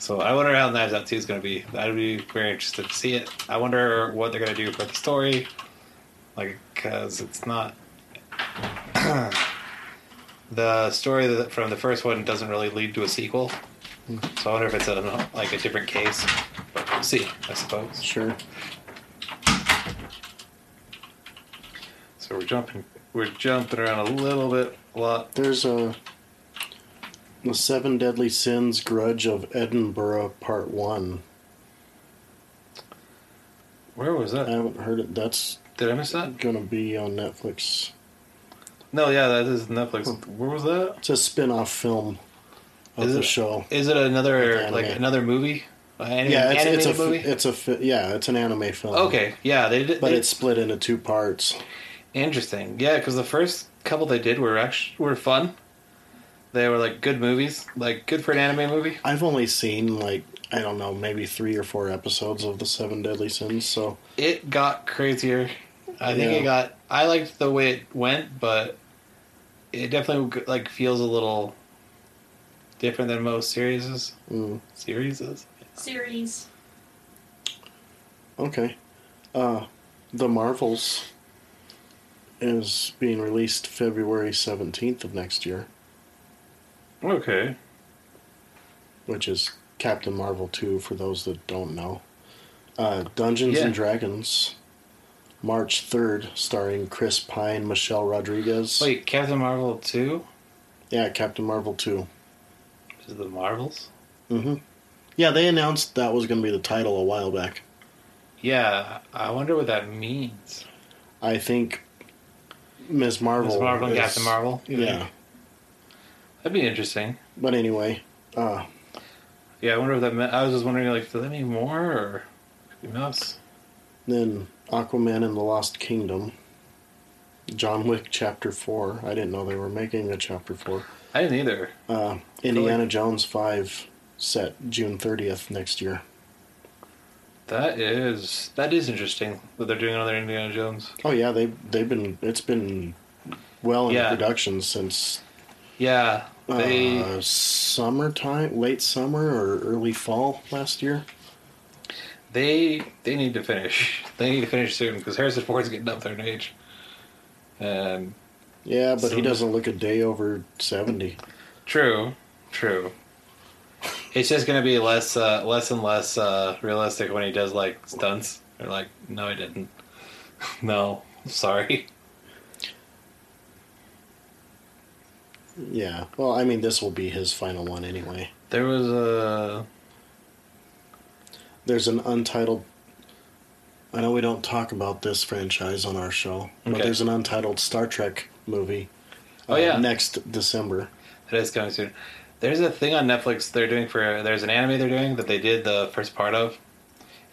So I wonder how Knives Out 2 is going to be. I'd be very interested to see it. I wonder what they're going to do for the story. Like, because it's not. the story that, from the first one doesn't really lead to a sequel. Hmm. So I wonder if it's a, like a different case. But we'll see, I suppose. Sure. So we're jumping, we're jumping around a little bit, a lot. There's a the Seven Deadly Sins Grudge of Edinburgh Part One. Where was that? I haven't heard it. That's Did I miss that? gonna be on Netflix. No, yeah, that is Netflix. Where was that? It's a spin-off film of Is the it- show. Is it another like another movie? Yeah, it's, it's a movie. it's a yeah, it's an anime film. Okay, yeah, they did. but they- it's split into two parts. interesting. Yeah, because the first couple they did were actually were fun. They were like good movies, like good for an anime movie. I've only seen like I don't know, maybe three or four episodes of the Seven Deadly Sins. So It got crazier. I think Yeah. it got. I liked the way it went, but it definitely like feels a little different than most series. mm, Series. Series. okay, uh, the Marvels is being released February seventeenth of next year, Okay. which is Captain Marvel two for those that don't know. Uh, Dungeons Yeah. and Dragons, March third, starring Chris Pine, Michelle Rodriguez. Wait, Captain Marvel two yeah, Captain Marvel two. is the Marvels. Mm-hmm. Yeah, they announced that was going to be the title a while back. Yeah, I wonder what that means. I think Ms. Marvel. Ms. Marvel and is- Captain Marvel. you Yeah, think? That'd be interesting. but anyway, uh, Yeah, I wonder if that meant. I was just wondering, like, does that mean more or else? then Aquaman and the Lost Kingdom, John Wick Chapter Four. I didn't know they were making a Chapter Four. I didn't either. Uh, Indiana Jones Five, set June thirtieth next year. That is that is interesting that they're doing another Indiana Jones. Oh yeah, they they've been it's been well in Yeah. production since Yeah, they uh, summertime, late summer or early fall last year. they they need to finish. They need to finish soon because Harrison Ford's getting up there in age. And Yeah, but he doesn't look a day over seventy. true, true. It's just gonna be less uh, less and less uh, realistic when he does like stunts. They're like, no, I didn't. no, sorry. Yeah. Well, I mean, this will be his final one anyway. There was a There's an untitled. I know we don't talk about this franchise on our show, but Okay. there's an untitled Star Trek movie. Oh, uh, yeah. next December. It is coming soon. There's a thing on Netflix they're doing for. There's an anime they're doing that they did the first part of,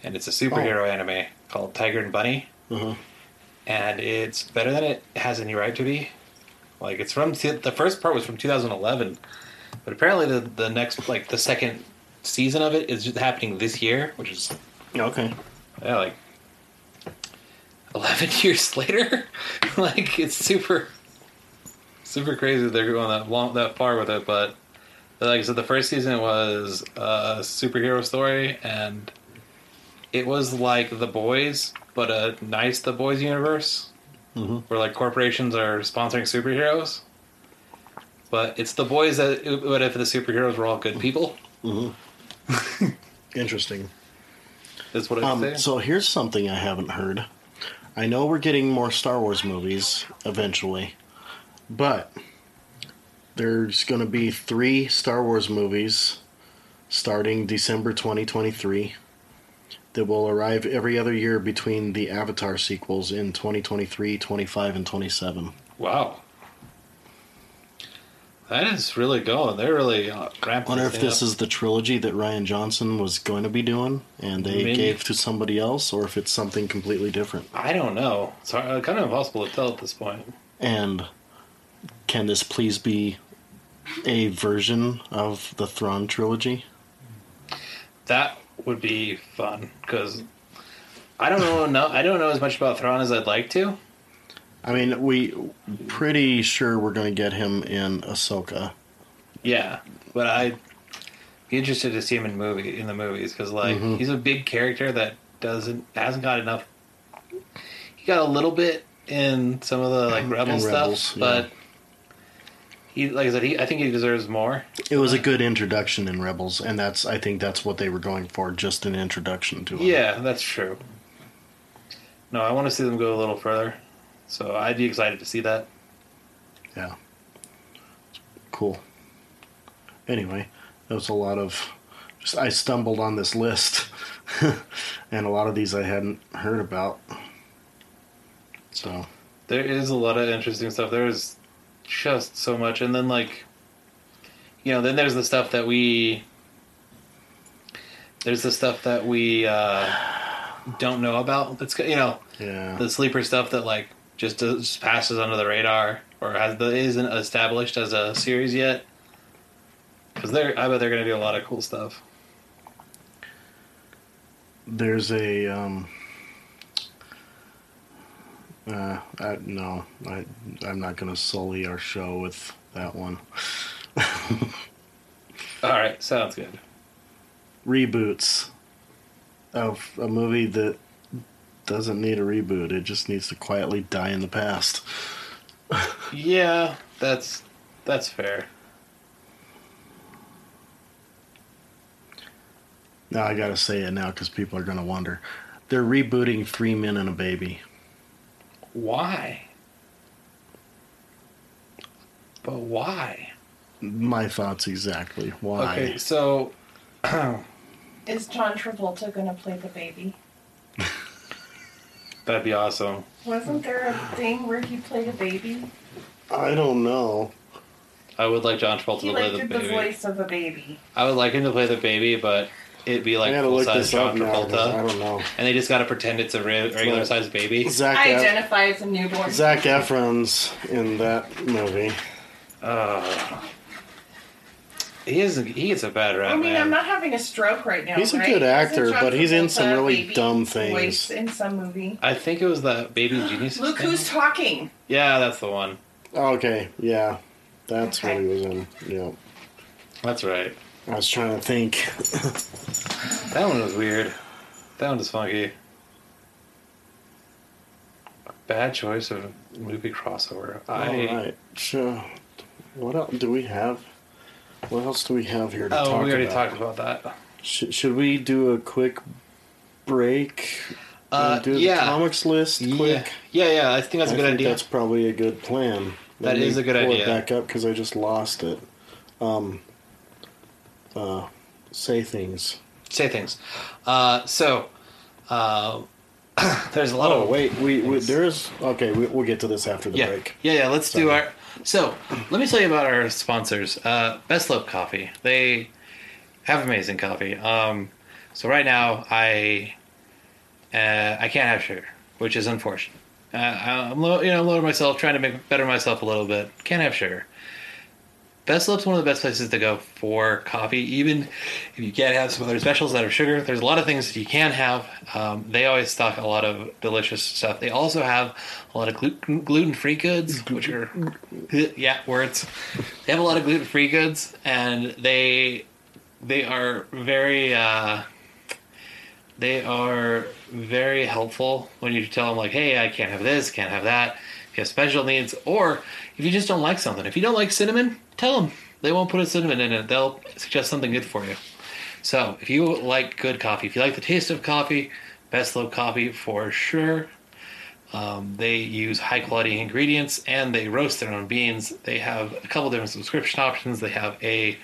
and it's a superhero anime called Tiger and Bunny, Uh-huh. and it's better than it has any right to be. Like it's from the first part was from 2011, but apparently the the next like the second season of it is just happening this year, which is Okay. yeah like 11 years later. like it's super super crazy they're going that long that far with it, but like I said, the first season was a superhero story, and it was like The Boys, but a nice The Boys universe, Mhm. where like corporations are sponsoring superheroes. But it's The Boys that, what if the superheroes were all good people? Interesting. Is what it's Um, so here's something I haven't heard. I know we're getting more Star Wars movies eventually, but there's going to be three Star Wars movies starting December 2023 that will arrive every other year between the Avatar sequels in 2023, 25, and 27. Wow. That is really going. They're really uh, wonder if this up. is the trilogy that Rian Johnson was going to be doing and they Maybe. gave to somebody else, or if it's something completely different. I don't know. It's hard, kind of impossible to tell at this point. And can this please be a version of the Thrawn trilogy? That would be fun because I don't know. No, I don't know as much about Thrawn as I'd like to. I mean, we pretty sure we're going to get him in Ahsoka. Yeah, but I'd be interested to see him in movie in the movies because like Mhm. he's a big character that doesn't hasn't got enough. He got a little bit in some of the like rebel stuff, Rebels, yeah. He like I said, he I think he deserves more. It was a good introduction in Rebels, and that's I think that's what they were going for, just an introduction to him. Yeah, that's true. No, I want to see them go a little further, so I'd be excited to see that. Yeah. Cool. Anyway, that was a lot of. Just I stumbled on this list, and a lot of these I hadn't heard about. So There is a lot of interesting stuff. There's just so much, and then like, you know, then there's the stuff that we. There's the stuff that we uh, don't know about. That's you know yeah, the sleeper stuff that like just, does, just passes under the radar or has the isn't established as a series yet. Because they're, I bet they're gonna do a lot of cool stuff. there's a. Um, uh, I, no, I I'm not going to sully our show with that one. All right, sounds good. Reboots of a movie that doesn't need a reboot. It just needs to quietly die in the past. Yeah, that's that's fair. Now I gotta say it now because people are gonna wonder. They're rebooting Three Men and a Baby. Why? But why? My thoughts exactly. Why? Okay, so Is John Travolta gonna play the baby? that'd be awesome. Wasn't there a thing where he played a baby? I don't know. I would like John Travolta He to play like the did the voice of a baby. I would like him to play the baby, but it'd be like I full size John now. 'cause I don't know. and they just gotta pretend it's a re- regular sized baby. Zac I Ef- identify as a newborn. Zac Efron's in that movie. Uh, He is. He gets a bad rap, I mean, man. I'm not having a stroke right now. He's a right? good actor, Isn't John but he's in some really baby dumb voice things. in some movie. I think it was that Baby Genius. Look thing. who's talking. Yeah, that's the one. Okay, yeah, that's what he was in. Yeah, That's right. I was trying to think. That one was weird. That one was funky. Bad choice of movie crossover. I. All right, so what else do we have? What else do we have here to Oh, talk we already about? talked about that. Sh- should we do a quick break? Uh, and do the yeah. comics list Yeah, quick. yeah, yeah. I think that's a I good idea. That's probably a good plan. That me is a good idea. pull. It back up because I just lost it. Um. Uh, say things. Say things. Uh, so, uh, there's a lot Oh of wait, we, we there's okay. We, we'll get to this after the yeah, break. yeah, yeah. Let's do our. So, let me tell you about our sponsors. Uh, Best Slope Coffee. They have amazing coffee. Um, so right now, I uh, I can't have sugar, which is unfortunate. Uh, I'm low, you know lowering myself, trying to make better myself a little bit. Can't have sugar. Best Slope's one of the best places to go for coffee, even if you can't have some other specials that are sugar. There's a lot of things that you can have. Um, they always stock a lot of delicious stuff. They also have a lot of gluten free goods, which are yeah words. They have a lot of gluten free goods, and they they are very uh, they are very helpful when you tell them like, hey, I can't have this, can't have that. If you have special needs, or if you just don't like something, if you don't like cinnamon, tell them they won't put a cinnamon in it. They'll suggest something good for you. So if you like good coffee, if you like the taste of coffee, Best Slope Coffee for sure. Um, they use high quality ingredients and they roast their own beans. They have a couple different subscription options. They have a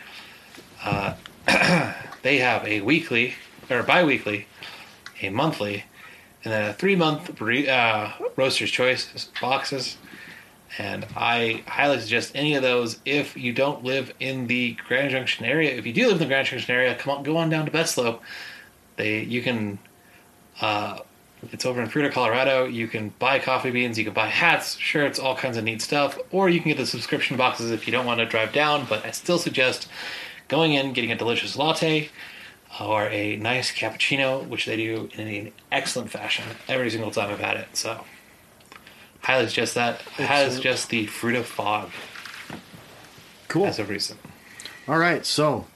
uh, they have a weekly or bi-weekly, a monthly, and then a three-month uh, roaster's choice boxes. And I highly suggest any of those if you don't live in the Grand Junction area. If you do live in the Grand Junction area, come on, go on down to Best Slope. They you can. Uh, it's over in Fruita, Colorado. You can buy coffee beans, you can buy hats, shirts, all kinds of neat stuff, or you can get the subscription boxes if you don't want to drive down. But I still suggest going in, getting a delicious latte or a nice cappuccino, which they do in an excellent fashion every single time I've had it. So, highly suggest that. Has just the fruit of fog Cool. as of recent. All right, so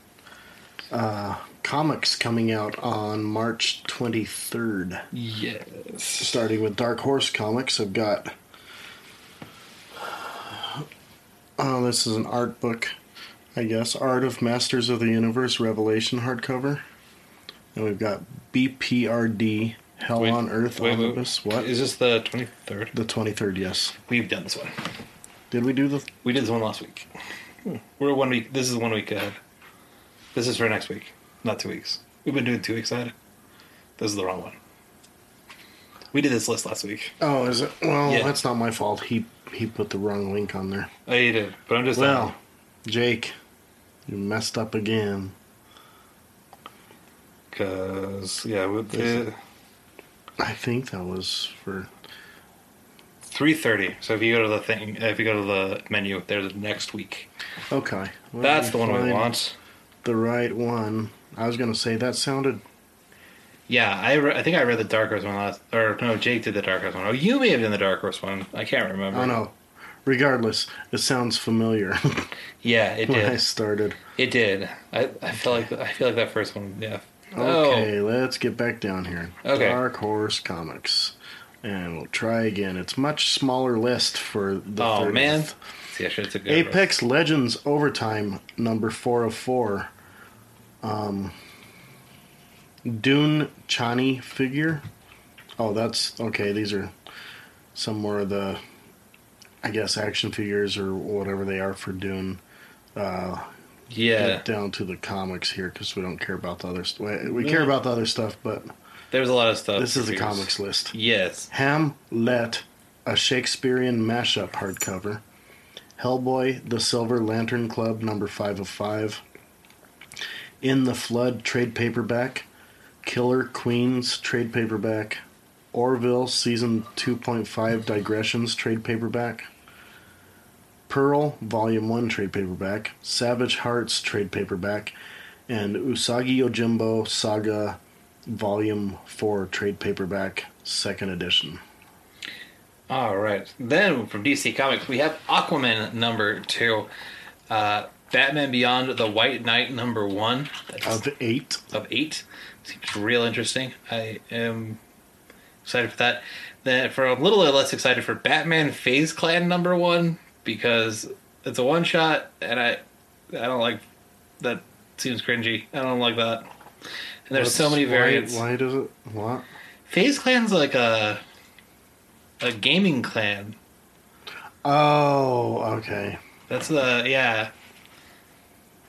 uh, comics coming out on March 23rd. Yes. Starting with Dark Horse Comics, I've got. Oh, this is an art book, I guess. Art of Masters of the Universe Revelation hardcover. And we've got BPRD Hell Wait, on Earth wait, wait, Omnibus. What? Is this the 23rd? the 23rd, yes. We've done this one. Did we do the. We did this one last week. Hmm. We're one week. This is one week ahead. This is for next week, not two weeks. We've been doing two weeks ahead. This is the wrong one. We did this list last week. Oh, is it? Well, Yeah. that's not my fault. He he put the wrong link on there. Oh, you did, but I'm just Well, Jake, you messed up again. because yeah, with the I think that was for. three thirty. So if you go to the thing, if you go to the menu, there's next week. Okay. Let That's the one we want. The right one. I was going to say that sounded. Yeah, I, re- I think I read the Dark Horse one last, or no, Jake did the Dark Horse one. Oh, you may have done the Dark Horse one. I can't remember. I know. Regardless, it sounds familiar Yeah, it did. when I started. It did. I, I feel like I feel like that first one. Yeah. Okay, let's get back down here. Oh. Okay. Dark Horse Comics. And we'll try again. It's much smaller list for the Oh 30th. man. See, I should have took it. Apex Legends Overtime number four of four. Um, Dune Chani figure. Oh, that's okay. These are some more of the, I guess, action figures or whatever they are for Dune. Uh, Yeah, get down to the comics here because we don't care about the other stuff. We mm. care about the other stuff, but there's a lot of stuff. this is a comics list. Yes. Hamlet, a Shakespearean mashup hardcover. Hellboy, The Silver Lantern Club, number 5 of 5. In the Flood, trade paperback. Killer Queens, trade paperback. Orville, season 2.5 Digressions, trade paperback. Pearl Volume 1 trade paperback, Savage Hearts trade paperback, and Usagi Yojimbo Saga Volume 4 trade paperback, second edition. All right. Then from DC Comics, we have Aquaman number two, uh, Batman Beyond the White Knight number one. That's Of eight. of eight. Seems real interesting. I am excited for that. Then for a little less excited for Batman Phase Clan number one because it's a one shot and I I don't like that seems cringy. I don't like that. And there's so What's- many why- variants. Why, does it? What? FaZe Clan's like a a gaming clan. Oh, okay. That's the yeah.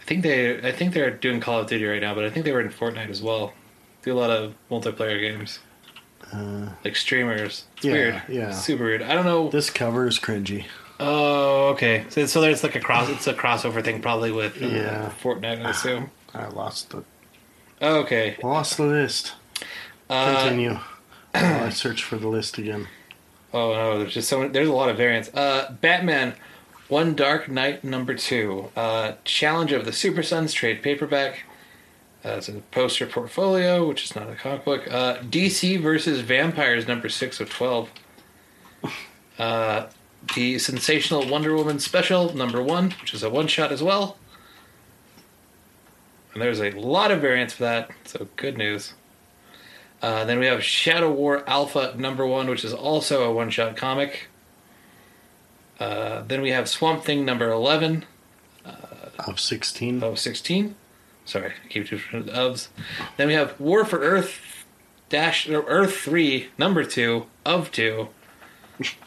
I think they I think they're doing Call of Duty right now, but I think they were in Fortnite as well. Do a lot of multiplayer games. Uh, Like streamers. It's Yeah, weird. yeah. Super weird. I don't know. this cover is cringy. Oh, okay. So, so there's like a cross it's a crossover thing probably with uh, Yeah. Fortnite, I assume. I lost the Okay. lost the list. Uh, Continue. While I search for the list again. Oh no, there's just so many, there's a lot of variants. Uh, Batman, One Dark Knight number two, uh, Challenge of the Super Sons trade paperback. Uh, it's a poster portfolio, which is not a comic book. Uh, DC versus Vampires number six of twelve. Uh, the Sensational Wonder Woman special number one, which is a one shot as well. And there's a lot of variants for that, so good news. Uh, then we have Shadow War Alpha number one, which is also a one shot comic. Uh, then we have Swamp Thing number 11 Of 16. of 16. Sorry, I keep doing the ofs. Then we have War for Earth dash Earth 3 number 2 of 2.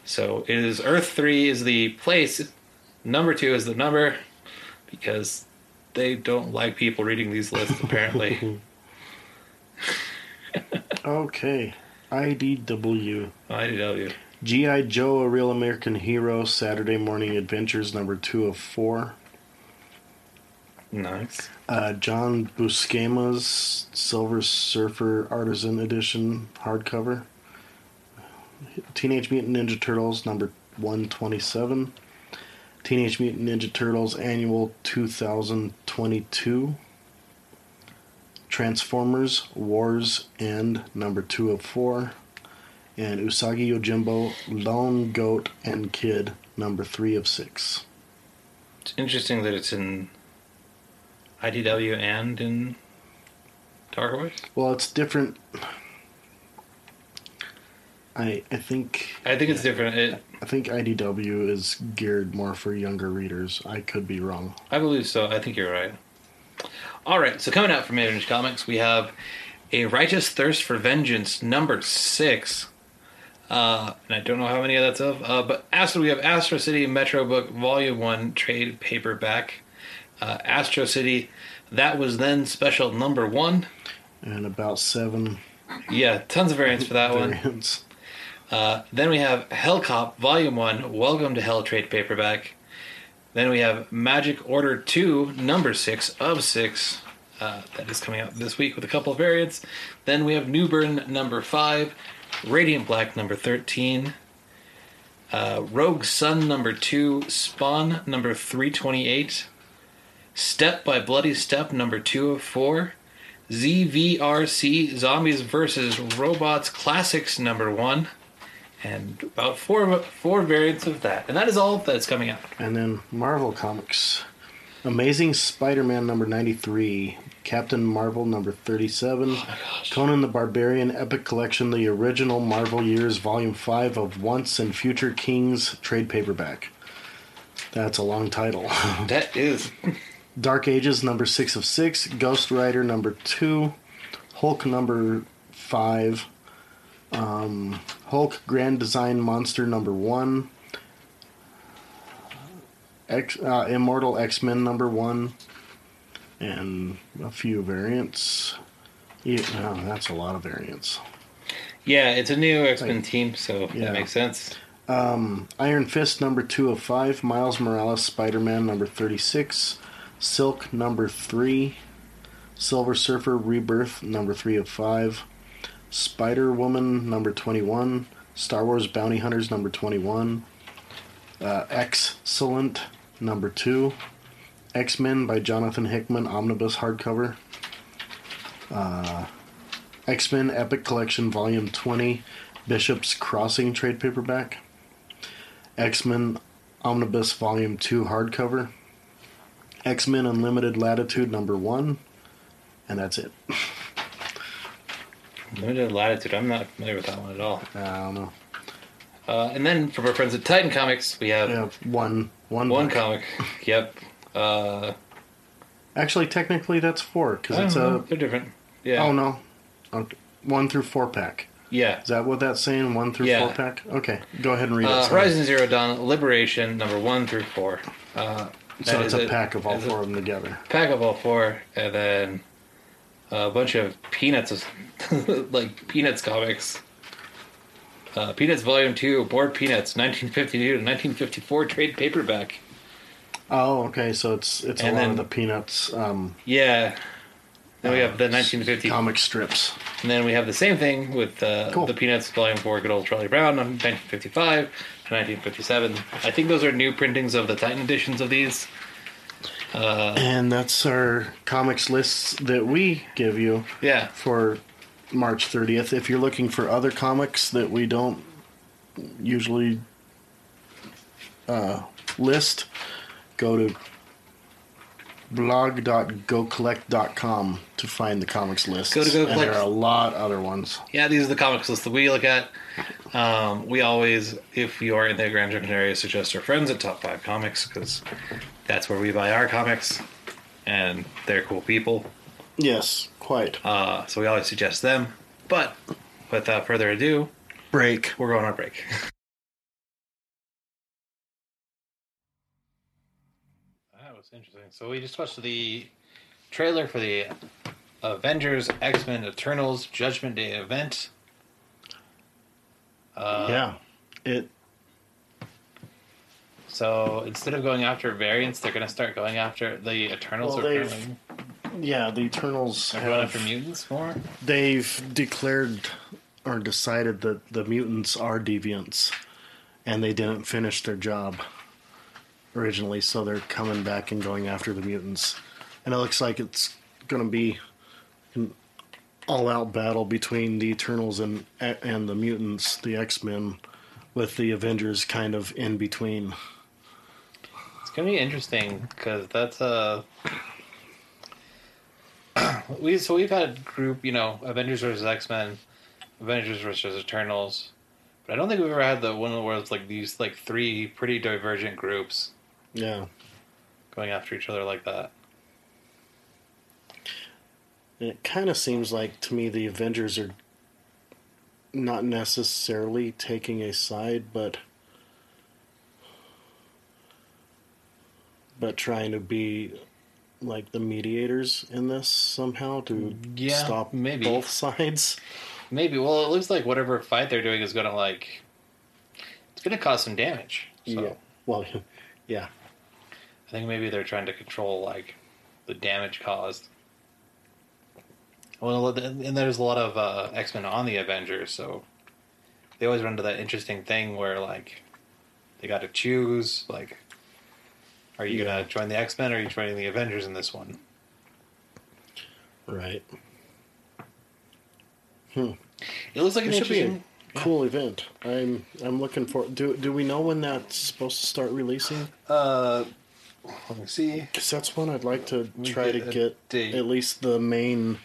So it is Earth 3 is the place, number 2 is the number because they don't like people reading these lists apparently. Okay. IDW. IDW. G.I. Joe, A Real American Hero, Saturday Morning Adventures, number two of four. Nice. Uh, John Buscema's Silver Surfer Artisan Edition hardcover. Teenage Mutant Ninja Turtles, number 127. Teenage Mutant Ninja Turtles Annual 2022. Transformers Wars End, number 2 of 4. And Usagi Yojimbo Lone Goat and Kid, number 3 of 6. It's interesting that it's in IDW and in Dark Horse. Well, it's different. I I think I think it's different. It, I think IDW is geared more for younger readers. I could be wrong. I believe so. I think you're right. All right. So coming out from Image Comics, we have a Righteous Thirst for Vengeance number six. Uh, and I don't know how many of that's of. Uh, but Astro, we have Astro City Metro Book Volume One trade paperback. Uh, Astro City, that was then special number one. And about seven Yeah, tons of variants for that one. Uh, then we have Hellcop Volume 1, Welcome to Hell trade paperback. Then we have Magic Order 2, number 6 of 6. Uh, that is coming out this week with a couple of variants. Then we have Newburn number 5, Radiant Black number 13, uh, Rogue Sun number 2, Spawn number 328, Step by Bloody Step number 2 of 4, ZVRC Zombies vs. Robots Classics number 1 and about four four variants of that, and that is all that's coming out. And then Marvel Comics. Amazing Spider-Man number 93, Captain Marvel number 37, Conan the Barbarian Epic Collection, the original Marvel Years Volume 5 of Once and Future Kings trade paperback. That's a long title. That is Dark Ages number 6 of 6, Ghost Rider number 2, Hulk number 5, um, Hulk Grand Design Monster number 1, X, uh, Immortal X Men number 1, and a few variants. Yeah, oh, that's a lot of variants. yeah, it's a new X Men team, so Yeah. that makes sense. Um, Iron Fist number 2 of 5, Miles Morales Spider Man number 36, Silk number 3, Silver Surfer Rebirth number 3 of 5, Spider Woman number 21, Star Wars Bounty Hunters number 21, uh, Excellent number two, X Men by Jonathan Hickman omnibus hardcover, uh, X Men Epic Collection Volume 20, Bishop's Crossing trade paperback, X Men Omnibus Volume 2 hardcover, X Men Unlimited Latitude number one, and that's it. Limited Latitude. I'm not familiar with that one at all. I don't know. Uh, and then from our friends at Titan Comics, we have have one, one, one book. comic. Yep. Uh, Actually, technically, that's four because it's know. a. They're different. Yeah. Oh no, okay. one through four pack. Yeah. Is that what that's saying? One through Yeah. four pack. Okay, go ahead and read Uh, it. Horizon Zero Dawn Liberation number one through four. Uh, So it's is a pack of all a four of them together. Pack of all four, and then a bunch of Peanuts, like Peanuts comics. Uh, Peanuts Volume Two, Board Peanuts, 1952 to 1954 trade paperback. Oh, okay. So it's it's a And lot of the Peanuts um, Yeah. Then we have the 1950, comic strips. and then we have the same thing with uh, Cool. the Peanuts Volume Four, Good Old Charlie Brown, 1955 to 1957. I think those are new printings of the Titan editions of these. Uh, And that's our comics lists that we give you yeah, for March 30th. If you're looking for other comics that we don't usually uh, list, go to blog.gocollect.com to find the comics list. Go to Go And there are a lot other ones. yeah, these are the comics lists that we look at. Um, we always, if you are in the Grand Junction area, suggest our friends at Top Five Comics because that's where we buy our comics, and they're cool people. Yes, quite. Uh, so we always suggest them. But without further ado, Break. we're going on break. That was interesting. So we just watched the trailer for the Avengers X Men Eternals Judgment Day event. Uh, yeah. It So instead of going after variants, they're going to start going after the Eternals. Well, apparently- yeah, the Eternals they're going have after mutants more. they've declared or decided that the mutants are deviants and they didn't finish their job originally so they're coming back and going after the mutants and it looks like it's going to be an all-out battle between the eternals and and the mutants the x-men with the avengers kind of in between gonna be interesting because that's uh, a we so we've had group, you know, Avengers versus X Men, Avengers versus Eternals, but I don't think we've ever had the one where it's like these like three pretty divergent groups yeah going after each other like that. And it kind of seems like to me the Avengers are not necessarily taking a side, but but trying to be like the mediators in this somehow to Yeah, stop maybe. both sides. Maybe. Well, it looks like whatever fight they're doing is gonna like it's gonna cause some damage. So Yeah. Well, yeah. I think maybe they're trying to control like the damage caused. Well, and there's a lot of uh, X Men on the Avengers, so they always run into that interesting thing where like they got to choose like, are you Yeah. gonna join the X Men or are you joining the Avengers in this one? Right. Hmm. It looks like It should be interesting. a cool event. I'm I'm looking for. Do do we know when that's supposed to start releasing? Uh, let me see. Because that's one I'd like to We try to get a get date. at least the main,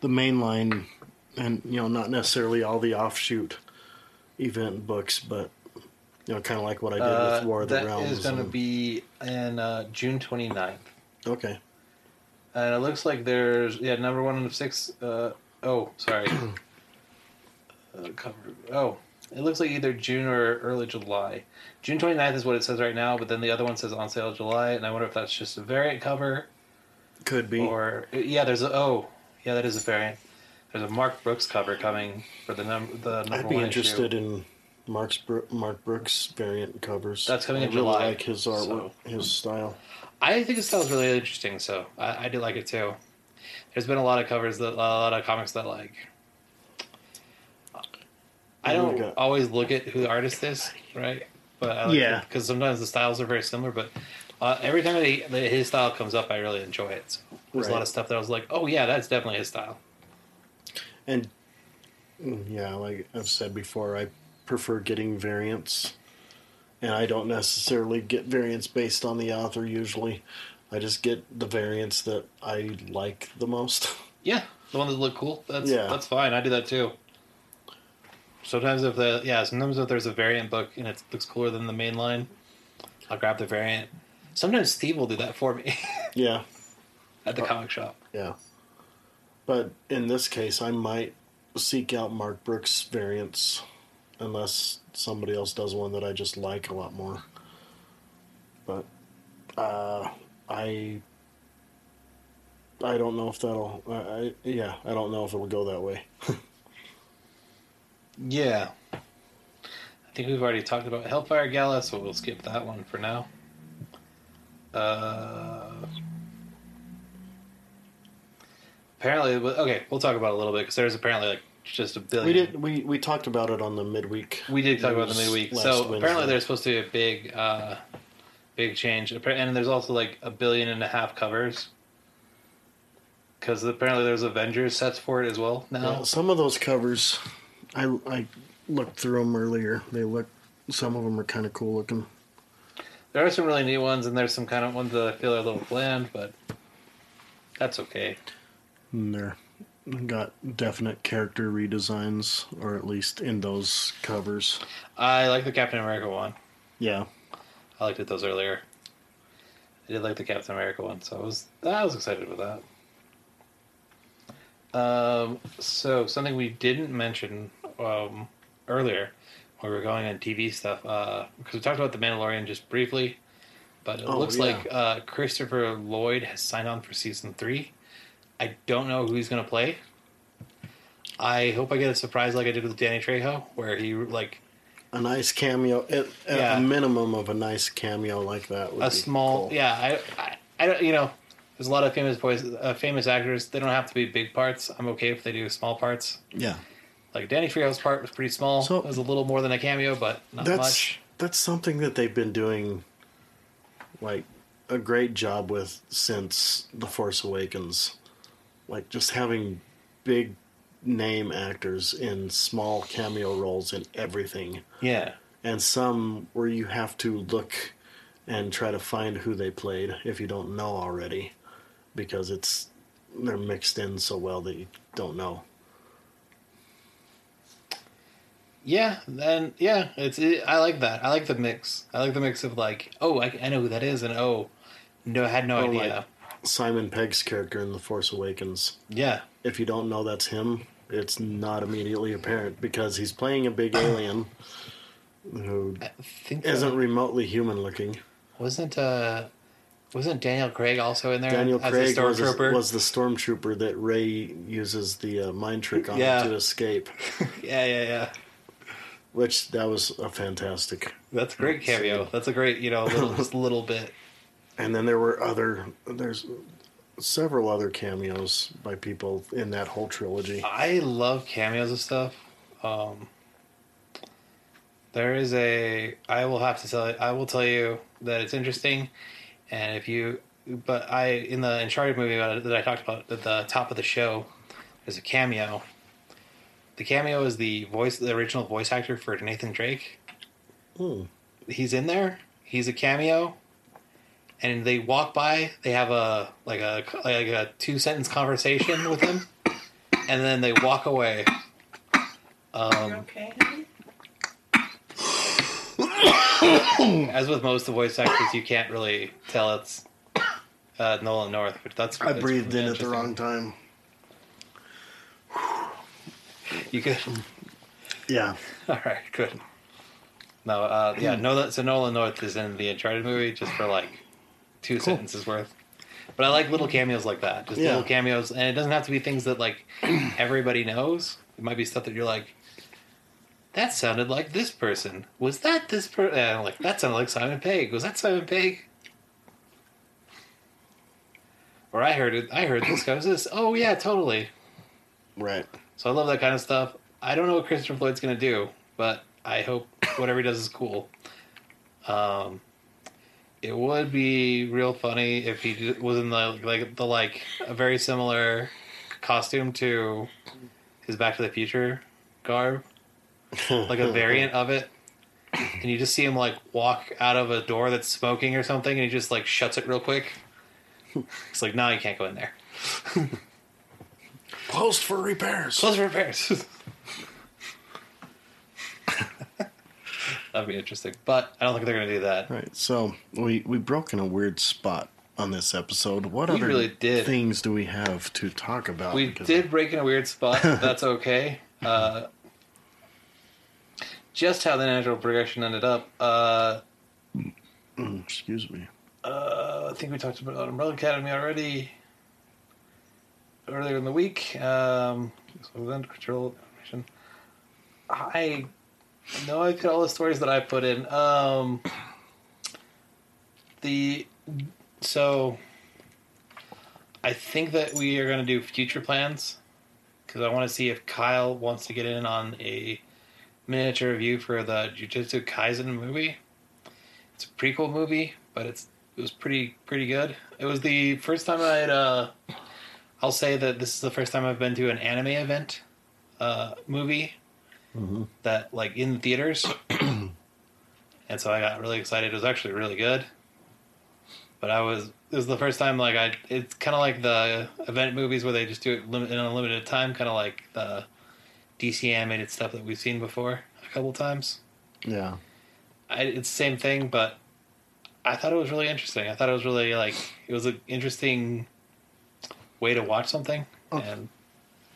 the main line, and you know not necessarily all the offshoot event books, but you know kind of like what I did Uh, with War of the that Realms. is going to and- be in uh, June 29th. okay. And it looks like there's yeah number one of six. Uh, oh, sorry. uh, cover. Oh, it looks like either June or early July. June 29th is what it says right now, but then the other one says on sale July, and I wonder if that's just a variant cover Could be. or yeah. There's a oh yeah that is a variant. There's a Mark Brooks cover coming for the number the number I'd be one interested issue. in Mark's Bro- Mark Brooks variant covers. That's coming I in really July, like his artwork, his style. I think his style is really interesting, so I, I do like it too. There's been a lot of covers that a lot of comics that like. I do we don't got? always look at who the artist is, right? but I like Yeah. because sometimes the styles are very similar. But uh, every time he, that his style comes up, I really enjoy it. So there's a lot of stuff that I was like, oh yeah, that's definitely his style. And mm, yeah, like I've said before, I prefer getting variants, and I don't necessarily get variants based on the author. Usually, I just get the variants that I like the most. Yeah, the ones that look cool. That's Yeah. that's fine. I do that too. Sometimes if the yeah, sometimes if there's a variant book and it looks cooler than the main line, I'll grab the variant. Sometimes Steve will do that for me yeah, at the uh, comic shop. yeah. But in this case, I might seek out Mark Brooks variants, unless somebody else does one that I just like a lot more. But uh, I I don't know if that'll. I, yeah, I don't know if it'll go that way. Yeah. I think we've already talked about Hellfire Gala, so we'll skip that one for now. Uh, apparently, okay, we'll talk about it a little bit because there's apparently like just a billion. We did. We we talked about it on the midweek. We did talk about the news midweek. So Wednesday. apparently, there's supposed to be a big, uh, big change, and there's also like a billion and a half covers. Because apparently there's Avengers sets for it as well now. Yeah, some of those covers, I I looked through them earlier. They look. Some of them are kind of cool looking. There are some really neat ones, and there's some kind of ones that I feel are a little bland, but that's okay. And they're got definite character redesigns, or at least in those covers. I like the Captain America one. Yeah, I liked it those earlier. I did like the Captain America one, so I was I was excited with that. Um, so something we didn't mention um, earlier when we were going on TV stuff because we talked about the Mandalorian just briefly, but it Oh, looks yeah. like uh, Christopher Lloyd has signed on for season three. I don't know who he's going to play. I hope I get a surprise like I did with Danny Trejo, where he like a nice cameo. At, at Yeah. a minimum of a nice cameo like that. Would a be small cool. yeah I, I i don't you know there's a lot of famous voice uh, famous actors they don't have to be big parts i'm okay if they do small parts Yeah, like danny trejo's part was pretty small So- it was a little more than a cameo but not that's much that's something that they've been doing, like a great job with since The Force Awakens. Like just having big name actors in small cameo roles in everything. yeah. And some where you have to look and try to find who they played if you don't know already because it's they're mixed in so well that you don't know. Yeah then yeah it's it, i like that. I like the mix. I like the mix of like oh i, I know who that is and oh no i had no Oh, idea. like- simon pegg's character in the force awakens yeah if you don't know that's him it's not immediately apparent because he's playing a big alien who isn't uh, remotely human looking wasn't uh wasn't daniel craig also in there daniel as craig a was, stormtrooper was the stormtrooper that Rey uses the uh, mind trick on Yeah. to escape yeah yeah yeah which that was a fantastic That's a great cameo. That's a great, you know, little, just a little bit. And then there were other there's several other cameos by people in that whole trilogy I love cameos of stuff. Um, there is a. I will have to tell. you, I will tell you that it's interesting, and if you. But I in the Uncharted movie about it, that I talked about at the top of the show, there's a cameo. The cameo is the voice, the original voice actor for Nathan Drake. Hmm. He's in there. He's a cameo, and they walk by. They have a like a like a two sentence conversation with him, and then they walk away. Are you Um, okay? as with most of the voice actors, you can't really tell it's uh, Nolan North, but that's i that's breathed in at the wrong time You could. yeah All right, good. No, uh, yeah, no. So Nolan North is in the Uncharted movie just for like two sentences worth. But I like little cameos like that, just Yeah. little cameos, and it doesn't have to be things that like everybody knows. It might be stuff that you're like, that sounded like this person. Was that this person? Uh, like that sounded like Simon Pegg. Was that Simon Pegg? Or I heard it. I heard this guy was this. Oh yeah, totally. right So I love that kind of stuff. I don't know what Christopher Lloyd's going to do, but I hope whatever he does is cool. Um, it would be real funny if he was in the like the like a very similar costume to his Back to the Future garb, like a variant of it. And you just see him like walk out of a door that's smoking or something, and he just like shuts it real quick. It's like, no, you can't go in there. Closed for repairs. Close for repairs. That'd be interesting, but I don't think they're going to do that. Right. So we we broke in a weird spot on this episode. What We other really did. things do we have to talk about? We Because did break in a weird spot. That's okay. Uh, just how the natural progression ended up. Uh, Mm, excuse me. uh, I think we talked about Umbrella Academy already earlier in the week. Um, so then control information. I no idea all the stories that I put in. Um, the so I think that we are going to do future plans because I want to see if Kyle wants to get in on a miniature review for the Jujutsu Kaisen movie. It's a prequel movie, but it's it was pretty pretty good. It was the first time I'd uh I'll say that this is the first time I've been to an anime event uh movie that like in theaters. and so I got really excited. It was actually really good. But I was it was the first time like I it's kind of like the event movies where they just do it lim- in a limited time, kind of like the DC animated stuff that we've seen before a couple times. Yeah. I, it's the same thing, but I thought it was really interesting. I thought it was really like it was an interesting way to watch something, oh. and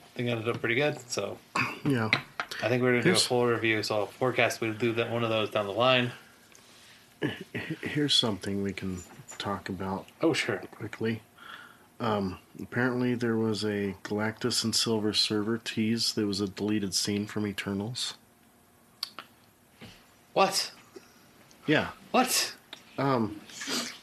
I think it ended up pretty good. So Yeah. I think we're gonna do a full review. So I'll forecast we'll do that one of those down the line. Here's something we can talk about Oh sure, quickly. Um, apparently, there was a Galactus and Silver Surfer tease. There was a deleted scene from Eternals. what? Yeah. What? Um,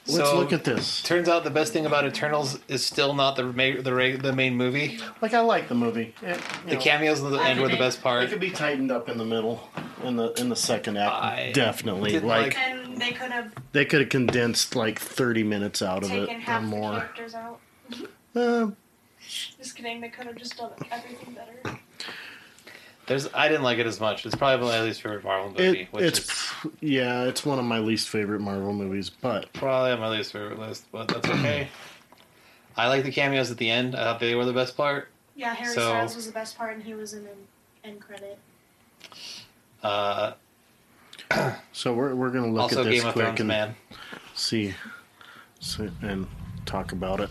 let's So- look at this. Turns out the best thing about Eternals is still not the ma- the ra- the main movie. Like, I like the movie. It, The know, cameos at the end were the best part. It could be tightened up in the middle, in the in the second act. I definitely. Like, like- And they could have they could have condensed like thirty minutes out of it taken or half the more. characters out. Uh, Just kidding. They could have just done everything better. There's I didn't like it as much. It's probably my least favorite Marvel movie, it, which it's is yeah, it's one of my least favorite Marvel movies, but Probably on my least favorite list, but that's okay. I like the cameos at the end. I thought they were the best part. Yeah, Harry So- Styles was the best part, and he was in an end credit. Uh, so we're we're gonna look also, at this Game of quick Thrones, and man. see, see and talk about it.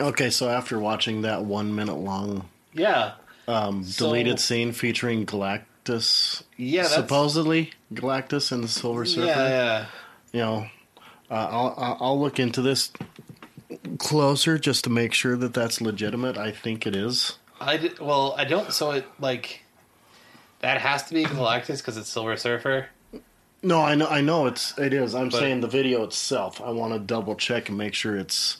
Okay, so after watching that one minute long Yeah, um, So- deleted scene featuring Galactus, yeah. That's, supposedly Galactus and the Silver Surfer, Yeah, yeah. you know, uh, I'll I'll- I'll look into this closer just to make sure that that's legitimate. I think it is. I did, well, I don't. So it like that has to be Galactus because it's Silver Surfer. No, I know, I know it's it is. I'm But- saying the video itself. I want to double check and make sure it's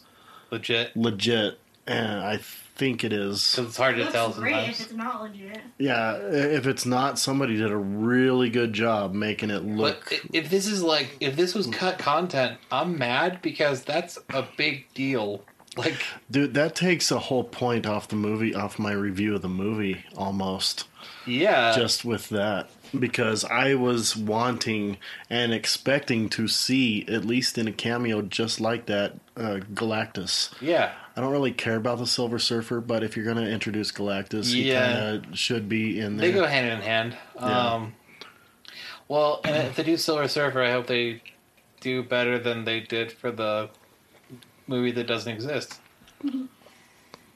Legit, legit, and I think it is. because it's hard to Looks tell great sometimes. if it's not legit. Yeah, if it's not, somebody did a really good job making it look. i- if this is like if this was cut content, I'm mad because that's a big deal. Like Dude, that takes a whole point off the movie, off my review of the movie, almost. yeah, just with that because I was wanting and expecting to see at least in a cameo just like that uh, Galactus. yeah. I don't really care about the Silver Surfer, but if you're going to introduce Galactus, he Yeah. kind of should be in there. They go hand in hand. Yeah. Um, well, and if they do Silver Surfer, I hope they do better than they did for the movie that doesn't exist.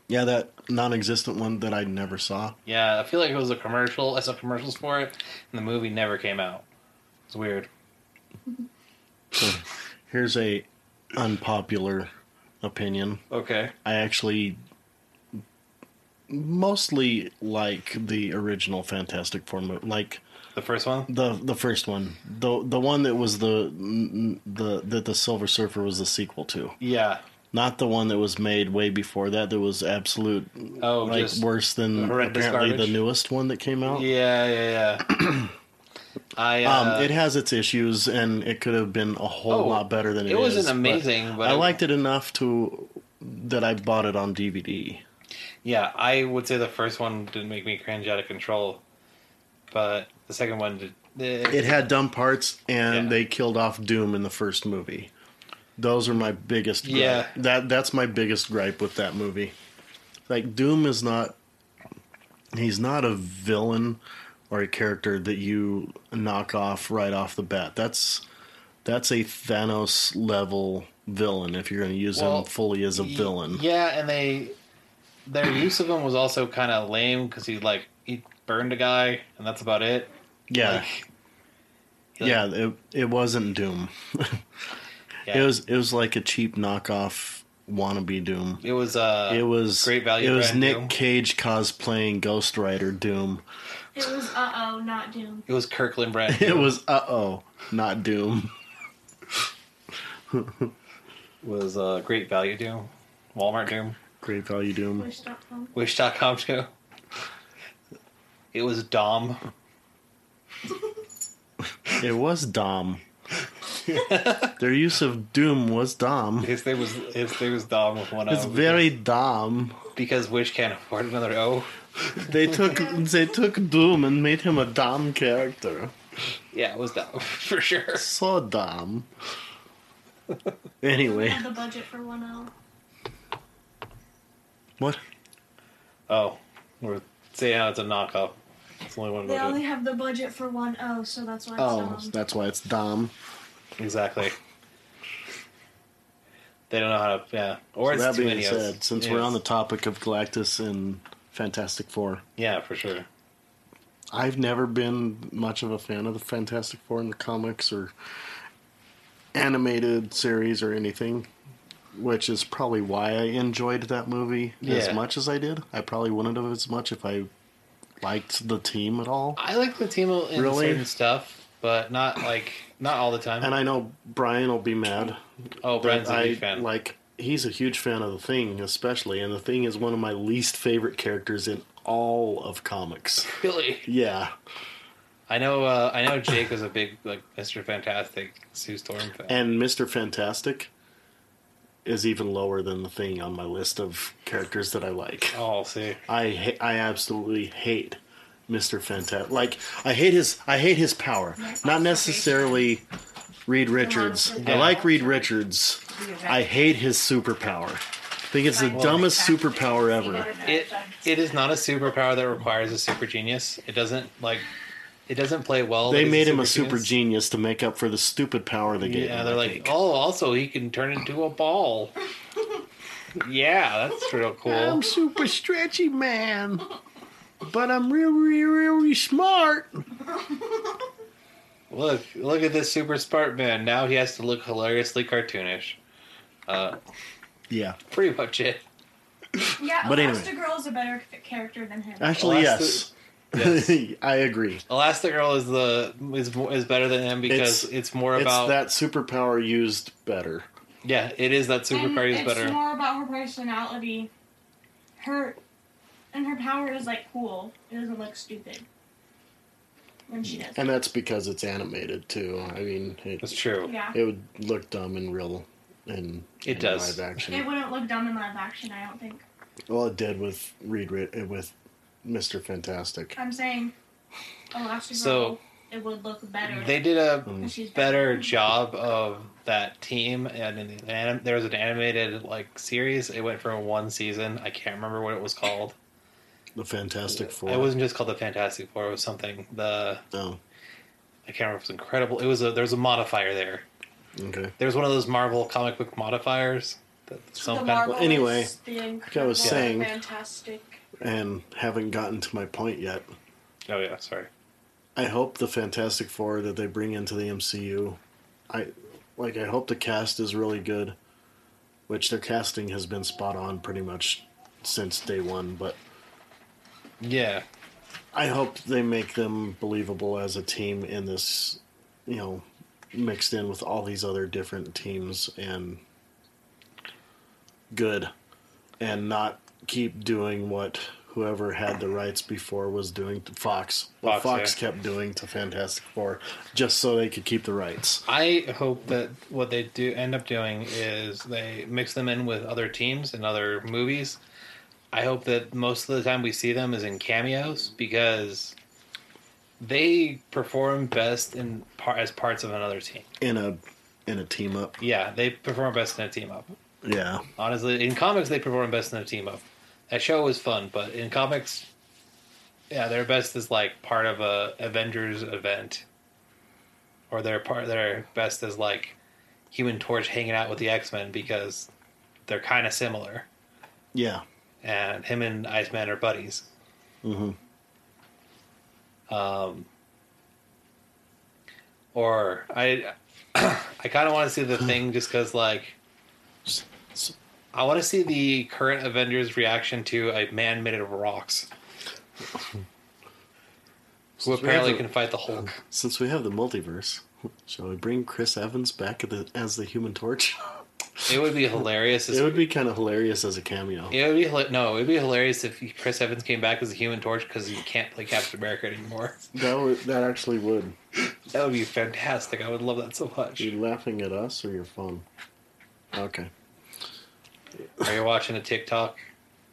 Yeah, that non-existent one that I never saw. Yeah, I feel like it was a commercial. I saw commercials for it, and the movie never came out. It's weird. So here's a unpopular opinion. Okay. I actually mostly like the original Fantastic Four movie, like The first one? the the first one, the the one that was the the that the Silver Surfer was the sequel to, Yeah. Not the one that was made way before that. That was absolute Oh, like worse than apparently garbage? the newest one that came out. Yeah, yeah, yeah. I uh, Um, it has its issues, and it could have been a whole Oh, lot better than it it wasn't is, amazing, but I it- liked it enough to that I bought it on DVD. yeah, I would say the first one didn't make me cringe out of control, but the second one did. eh, It had dumb parts, and Yeah. they killed off Doom in the first movie. Those are my biggest. Gripe. Yeah. that that's my biggest gripe with that movie. Like Doom is not. He's not a villain or a character that you knock off right off the bat. That's that's a Thanos level villain if you're going to use Well, him fully as a villain. Yeah, and they their use of him was also kind of lame because he like he burned a guy, and that's about it. Yeah, Like, the- yeah. It it wasn't Doom. yeah. It was it was like a cheap knockoff wannabe Doom. It was uh, It was great value. It was Nick Doom. Cage cosplaying Ghost Rider Doom. It was uh oh, not Doom. It was Kirkland brand. It Doom. was uh oh, not Doom. was uh, great value Doom, Walmart Doom, Great value Doom. Wish.com. Wish.com too. It was Dom. It was Dom. Their use of Doom was Dom. His name was his name was Dom with one O. It's very Dom. because Wish can't afford another O. They took they took Doom and made him a Dom character. Yeah, it was Dom for sure. So Dom. Anyway, Had the budget for one L. what? Oh, we're saying how it's a knockoff. It's only one They only have the budget for one O, so that's why it's Oh, Dom. that's why it's Dom. Exactly. They don't know how to. Yeah, or it's that too being said, since we're on the topic of Galactus and Fantastic Four, Yeah, for sure. I've never been much of a fan of the Fantastic Four in the comics or animated series or anything, which is probably why I enjoyed that movie as much as I did. I probably wouldn't have as much if I liked the team at all. I like the team in Really? certain stuff, but not like not all the time. And I know Brian will be mad. oh, Brian's a that I fan. like. He's a huge fan of the Thing, especially, and the Thing is one of my least favorite characters in all of comics. really. Yeah, I know. Uh, I know. Jake was a big like Mister Fantastic Sue Storm fan. and Mister Fantastic is even lower than the Thing on my list of characters that I like. oh, I'll see. I ha- I absolutely hate Mister Fantastic. Like I hate his I hate his power. Not necessarily Reed Richards. I like Reed Richards. I hate his superpower. I think it's the dumbest superpower ever. It it is not a superpower that requires a super genius. It doesn't like. It doesn't play well. They he's made him a super genius. genius. to make up for the stupid power they gave him. Yeah, they're I like, think. oh, also he can turn into a ball. yeah, that's real cool. I'm super stretchy man, but I'm really, really smart. Look, look at this super smart man. Now he has to look hilariously cartoonish. Uh, Yeah, pretty much it. Yeah, But anyway. Elastigirl is a better character than him. actually, Elasti- yes. I agree. Elastigirl is the is is better than him because it's, It's- more It's about that superpower used better. yeah. It is that superpower and power is it's better. more about her personality. Her and her power is like cool. It doesn't look stupid when she does. And that's because it's animated too. I mean, That's it, true. yeah, it would look dumb in real in, It in does. live action. it wouldn't look dumb in live action. I don't think. well, it did with Reed with Mister Fantastic. I'm saying Elastigirl. So, it would look better. They did a mm. because better job of that team, and in the anim- there was an animated like series. It went for one season. I can't remember what it was called. The Fantastic Four. It wasn't just called the Fantastic Four. It was something. The Oh, I can't remember. if It was incredible. It was a there was a modifier there. okay. There was one of those Marvel comic book modifiers. That some the kind of, Marvel Well, anyway, is the I was saying- fantastic. And haven't gotten to my point yet. oh yeah, sorry. I hope the Fantastic Four that they bring into the MCU, I like. I hope the cast is really good, which their casting has been spot on pretty much since day one. But Yeah, I hope they make them believable as a team in this, you know, mixed in with all these other different teams and good, and not keep doing what whoever had the rights before was doing to Fox. What Fox, Fox yeah. kept doing to Fantastic Four, just so they could keep the rights. I hope that what they do end up doing is they mix them in with other teams and other movies. I hope that most of the time we see them is in cameos because they perform best in par- as parts of another team. In a in a team up. Yeah, they perform best in a team up. Yeah. Honestly, in comics they perform best in a team up. That show was fun, but in comics, yeah, their best is like part of a Avengers event, or their part their best is like Human Torch hanging out with the X Men because they're kind of similar, Yeah. And him and Iceman are buddies. hmm Um, or I, I kind of want to see the thing just because like I want to see the current Avengers reaction to a man made of rocks. We apparently the- can fight the Hulk. Since we have the multiverse, shall we bring Chris Evans back the, as the Human Torch? It would be hilarious. It would be kind of hilarious as a cameo. It would be no. It would be hilarious if Chris Evans came back as a Human Torch because he can't play Captain America anymore. That would, that actually would. That would be fantastic. I would love that so much. Are you laughing at us or your phone? Okay. Are you watching a TikTok?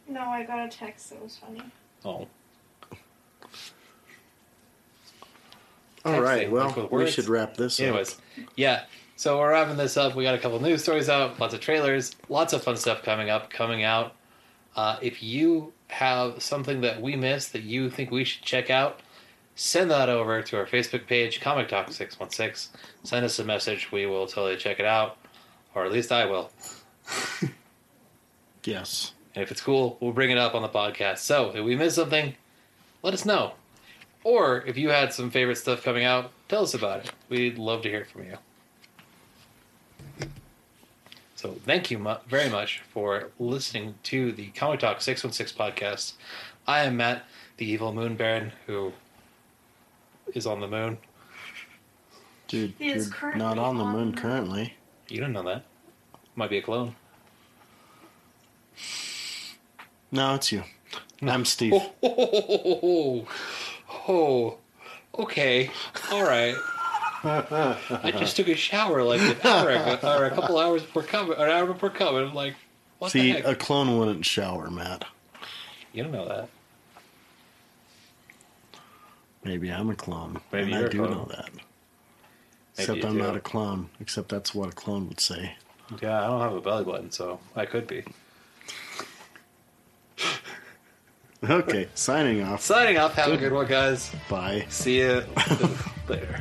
No, I got a text that was funny. Oh, All right. Texting, Well, we should wrap this Anyways, up. yeah. So we're wrapping this up. We got a couple news stories out, lots of trailers, lots of fun stuff coming up, coming out. Uh, if you have something that we missed that you think we should check out, send that over to our Facebook page, Comic Talk Six One Six. Send us a message. We will totally check it out, or at least I will. Yes. And if it's cool, we'll bring it up on the podcast. So if we missed something, let us know. Or if you had some favorite stuff coming out, tell us about it. We'd love to hear from you. So thank you mu- very much for listening to the Comic Talk 616 podcast. I am Matt, the evil moon baron who is on the moon. Dude, He is you're currently not on the on moon the- currently. You don't know that. Might be a clone. No, it's you. I'm Steve. Oh, oh, oh, okay, all right. I just took a shower like an hour ago, or a couple hours before coming, or an hour before coming. I'm like, what See, the heck? a clone wouldn't shower, Matt. you don't know that. Maybe I'm a clone. Maybe and you're I a do clone. know that. Except I'm do. not a clone. Except that's what a clone would say. Yeah, I don't have a belly button, so I could be. Okay, signing off. Signing off. Have a good one, guys. Bye. See you later.